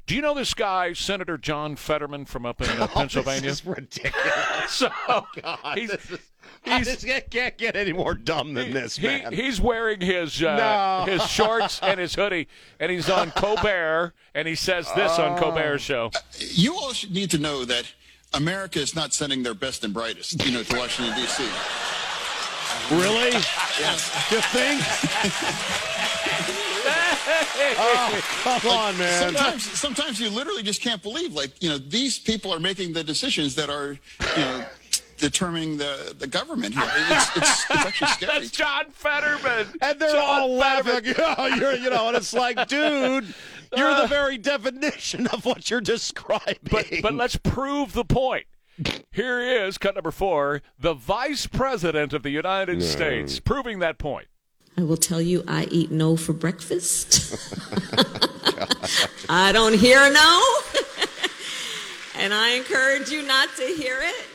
Do you know this guy, Senator John Fetterman from up in uh, [laughs] Pennsylvania? This is ridiculous. [laughs] so oh God, he's, this is, I just can't, can't get any more dumb than this, he, man. he's wearing his uh, No. his shorts and his hoodie, and he's on [laughs] Colbert, and he says this on Colbert's show. You all should need to know that America is not sending their best and brightest, you know, to Washington D.C. Really? Yes. You think? Oh, come on, man. Sometimes, sometimes you literally just can't believe, like, you know, these people are making the decisions that are, you know, determining the, the government here. It's, it's, it's actually [laughs] scary. That's John Fetterman. And they're John all laughing. Like, [laughs] oh, you're, you know, and it's like, [laughs] dude, you're the uh. very definition of what you're describing. But but let's prove the point. Here is cut number four, the Vice President of the United States, proving that point. I will tell you, I eat no for breakfast. [laughs] I don't hear no. and I encourage you not to hear it.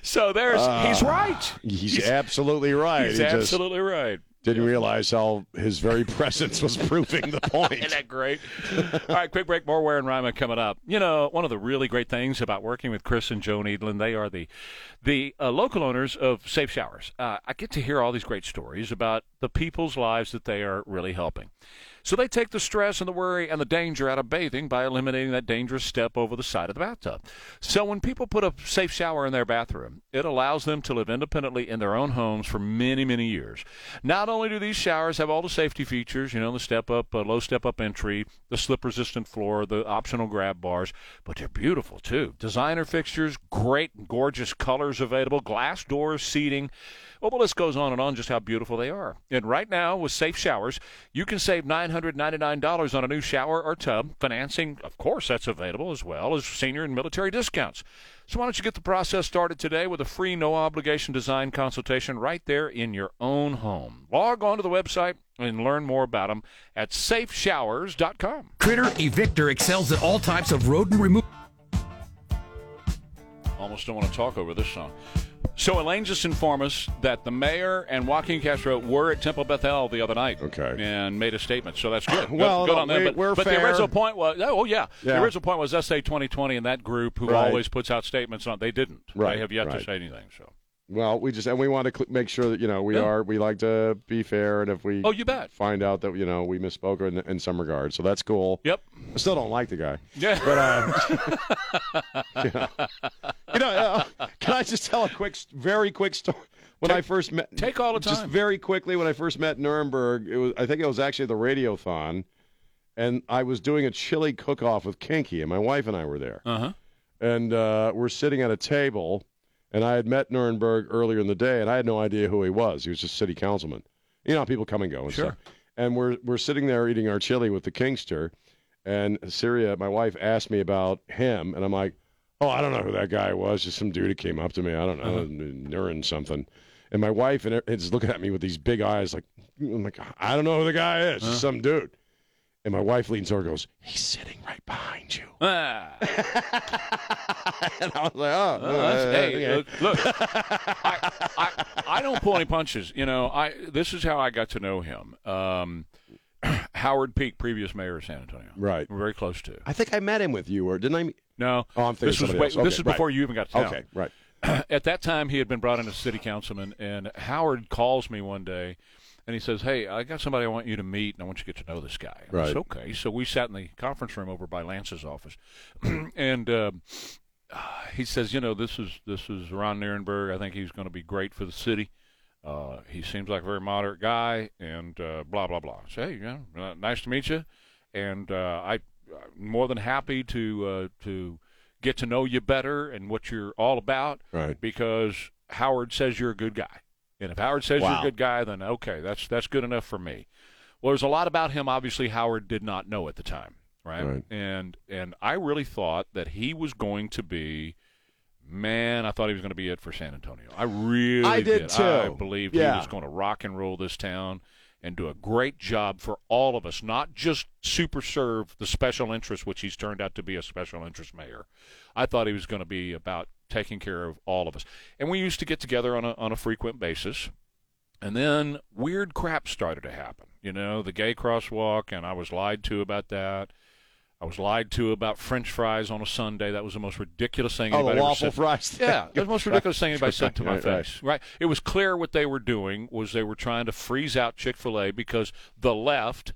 So there's he's Ah, right. He's, absolutely right. He's He just absolutely right. Didn't realize how his very [laughs] presence was proving the point. Isn't that great? All right, quick break. More Ware and Rima coming up. You know, one of the really great things about working with Chris and Joan Edlin, they are the the uh, local owners of Safe Showers. Uh, I get to hear all these great stories about the people's lives that they are really helping. So they take the stress and the worry and the danger out of bathing by eliminating that dangerous step over the side of the bathtub. So when people put a safe shower in their bathroom, it allows them to live independently in their own homes for many, many years. Not only do these showers have all the safety features, you know, the step up, uh, low step up entry, the slip resistant floor, the optional grab bars, but they're beautiful too. Designer fixtures, great, gorgeous colors available, glass doors, seating. Well, the list goes on and on just how beautiful they are. And right now, with Safe Showers, you can save $999 on a new shower or tub. Financing, of course, that's available as well as senior and military discounts. So why don't you get the process started today with a free no obligation design consultation right there in your own home. Log on to the website and learn more about them at safeshowers.com. Critter Evictor excels at all types of rodent removal. Almost don't want to talk over this song. So Elaine just informed us that the mayor and Joaquin Castro were at Temple Bethel the other night. Okay. And made a statement. So that's good. [laughs] Good- Well, good, no, on them. we- But, but the original point was, oh yeah, Yeah. the original point was SA 2020 and that group who Right. always puts out statements on. They didn't. Right, They have yet to say anything. So. Well, we just and we want to cl- make sure that you know we Yeah. are we like to be fair, and if we Oh, you bet. find out that you know we misspoke in, in some regard, so that's cool. Yep. I still don't like the guy. Yeah. But uh, [laughs] you know, you know, uh, can I just tell a quick, very quick story? When I first met, take all the time. Just very quickly, when I first met Nirenberg, it was I think it was actually the Radiothon, and I was doing a chili cook-off with Kinky, and my wife and I were there. Uh huh. and uh, we're sitting at a table, and I had met Nirenberg earlier in the day, and I had no idea who he was. He was just city councilman. You know, people come and go and Sure. stuff. And we're we're sitting there eating our chili with the Kingster, and Syria, my wife, asked me about him, and I'm like, oh, I don't know who that guy was. Just some dude who came up to me. I don't know, Uh-huh. Nuren something. And my wife and is looking at me with these big eyes, like I'm like, I don't know who the guy is. Uh-huh. Just some dude. And my wife leans over, and goes, he's sitting right behind you. Ah. [laughs] and I was like, oh, that's- uh, hey, okay. look, look I, I, I don't pull any punches. You know, I this is how I got to know him. Um, [clears throat] Howard Peak, previous mayor of San Antonio. Right. We're very close to. I think I met him with you, or didn't I? No. Oh, I'm thinking this was somebody way- else. Okay, this is before you even got to town. Okay, right. [clears throat] At that time, he had been brought in as city councilman, and Howard calls me one day, and he says, "Hey, I got somebody I want you to meet, and I want you to get to know this guy." And I said, Right. okay. So we sat in the conference room over by Lance's office, [clears throat] and uh, [sighs] he says, "You know, this is this is Ron Nirenberg. I think he's going to be great for the city." Uh, he seems like a very moderate guy, and uh, blah blah blah. I say, hey, know, uh, nice to meet you, and uh, I, I'm more than happy to uh, to get to know you better and what you're all about. Right. Because Howard says you're a good guy, and if Howard says you're a good guy, then okay, that's that's good enough for me. Well, there's a lot about him. Obviously, Howard did not know at the time, right? Right. And and I really thought that he was going to be. Man, I thought he was going to be it for San Antonio. I really I did, too. I believed Yeah. he was going to rock and roll this town and do a great job for all of us, not just super serve the special interest, which he's turned out to be a special interest mayor. I thought he was going to be about taking care of all of us. And we used to get together on a, on a frequent basis. And then weird crap started to happen. You know, the gay crosswalk, and I was lied to about that. I was lied to about French fries on a Sunday. That was the most ridiculous thing Oh, anybody waffle said. fries. Yeah, [laughs] the most ridiculous thing anybody said to my Right, right. face. Right. It was clear what they were doing was they were trying to freeze out Chick Fil A because the left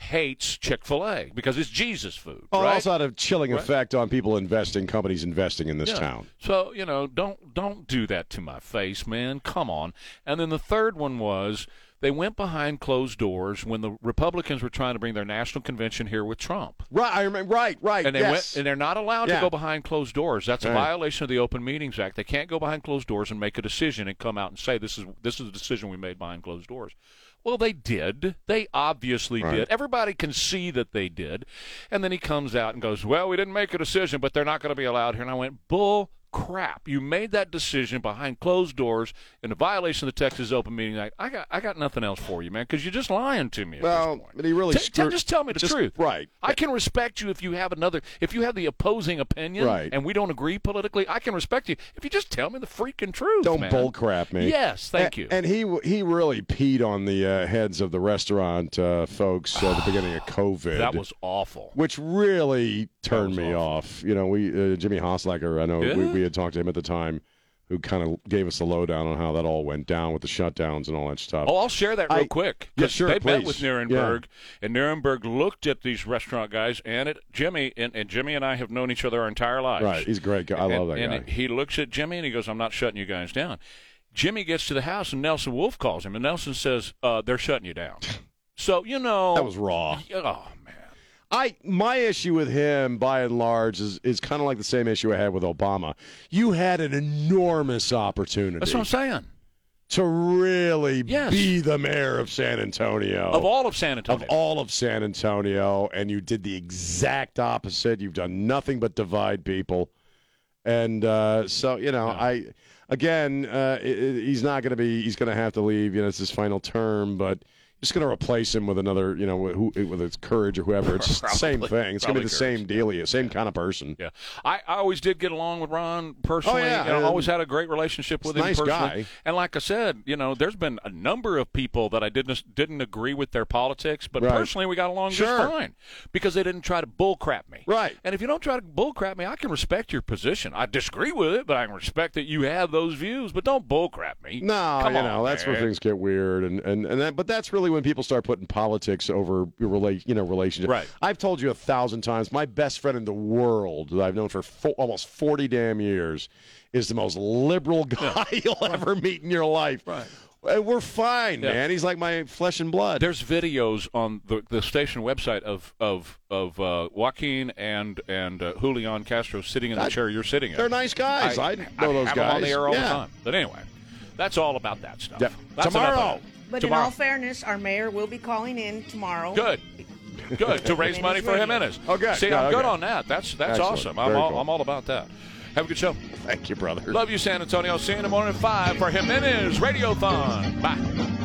hates Chick Fil A because it's Jesus food. Oh, right? also had a chilling Right. effect on people investing, companies investing in this Yeah. town. So you know, don't don't do that to my face, man. Come on. And then the third one was they went behind closed doors when the Republicans were trying to bring their national convention here with Trump. Right, I remember. Right, right. And they yes. went, and they're not allowed Yeah. to go behind closed doors. That's a violation of the Open Meetings Act. They can't go behind closed doors and make a decision and come out and say this is this is the decision we made behind closed doors. Well, they did. They obviously Right. did. Everybody can see that they did. And then he comes out and goes, "Well, we didn't make a decision, but they're not going to be allowed here." And I went, "Bull crap! You made that decision behind closed doors in a violation of the Texas Open Meeting Act. I got I got nothing else for you, man, because you're just lying to me." Well, he really T- t- just tell me the just- truth. right. I can respect you if you have another, if you have the opposing opinion, Right. and we don't agree politically. I can respect you if you just tell me the freaking truth. Don't man. bull crap me. Yes, thank you. And he he really peed on the uh, heads of the restaurant uh, folks at the [sighs] beginning of COVID. that was awful. which really turned me off. You know, we uh, Jimmy Hasslocher, I know we, Yeah. We had talked to him at the time, who kind of gave us the lowdown on how that all went down with the shutdowns and all that stuff. Oh, I'll share that real I- quick. Yeah, 'cause sure, They met please. with Nirenberg, and Nirenberg looked at these restaurant guys and at Jimmy, and, and Jimmy and I have known each other our entire lives. Right, he's a great guy. I and, love that and guy. he looks at Jimmy and he goes, "I'm not shutting you guys down." Jimmy gets to the house and Nelson Wolff calls him, and Nelson says, uh, "They're shutting you down." [laughs] So you know That was raw. Oh man, I my issue with him, by and large, is is kind of like the same issue I had with Obama. You had an enormous opportunity. that's what I'm saying. to really Yes. be the mayor of San Antonio. Of all of San Antonio, of all of San Antonio, and you did the exact opposite. You've done nothing but divide people, and uh, so you know, I again, uh, he's not going to be. He's going to have to leave. You know, it's his final term, but. Just going to replace him with another, you know, who, with his courage or whoever. It's [laughs] the same thing. It's going to be the same dealio, same kind of person. Yeah, I, I always did get along with Ron personally. Oh, yeah, and- always had a great relationship with him nice personally. guy. And like I said, you know, there's been a number of people that I didn't didn't agree with their politics, but Right. personally we got along Sure. just fine because they didn't try to bullcrap me. Right. And if you don't try to bullcrap me, I can respect your position. I disagree with it, but I can respect that you have those views. But don't bullcrap me. No, Come you on, know that's where things get weird, and and and that, but that's really when people start putting politics over your relate, you know, relationship. Right. I've told you a thousand times. My best friend in the world that I've known for fo- almost forty damn years is the most liberal guy [laughs] you'll ever meet in your life. Right. And we're fine, Yeah. man. He's like my flesh and blood. There's videos on the, the station website of of of uh, Joaquin and and uh, Julian Castro sitting in the I- chair you're sitting in. they're nice guys. I know those have them on the air all Yeah. the time. But anyway, that's all about that stuff. Yeah. That's Tomorrow. That. But Tomorrow. in all fairness, our mayor will be calling in tomorrow. Good. Good to raise [laughs] money for ready. Jimenez. Oh, good. See, Yeah, I'm good okay. on that. That's that's Excellent. awesome. I'm Very all, cool. I'm all about that. Have a good show. Thank you, brother. Love you, San Antonio. See you in the morning at five for Jimenez Radiothon. Bye.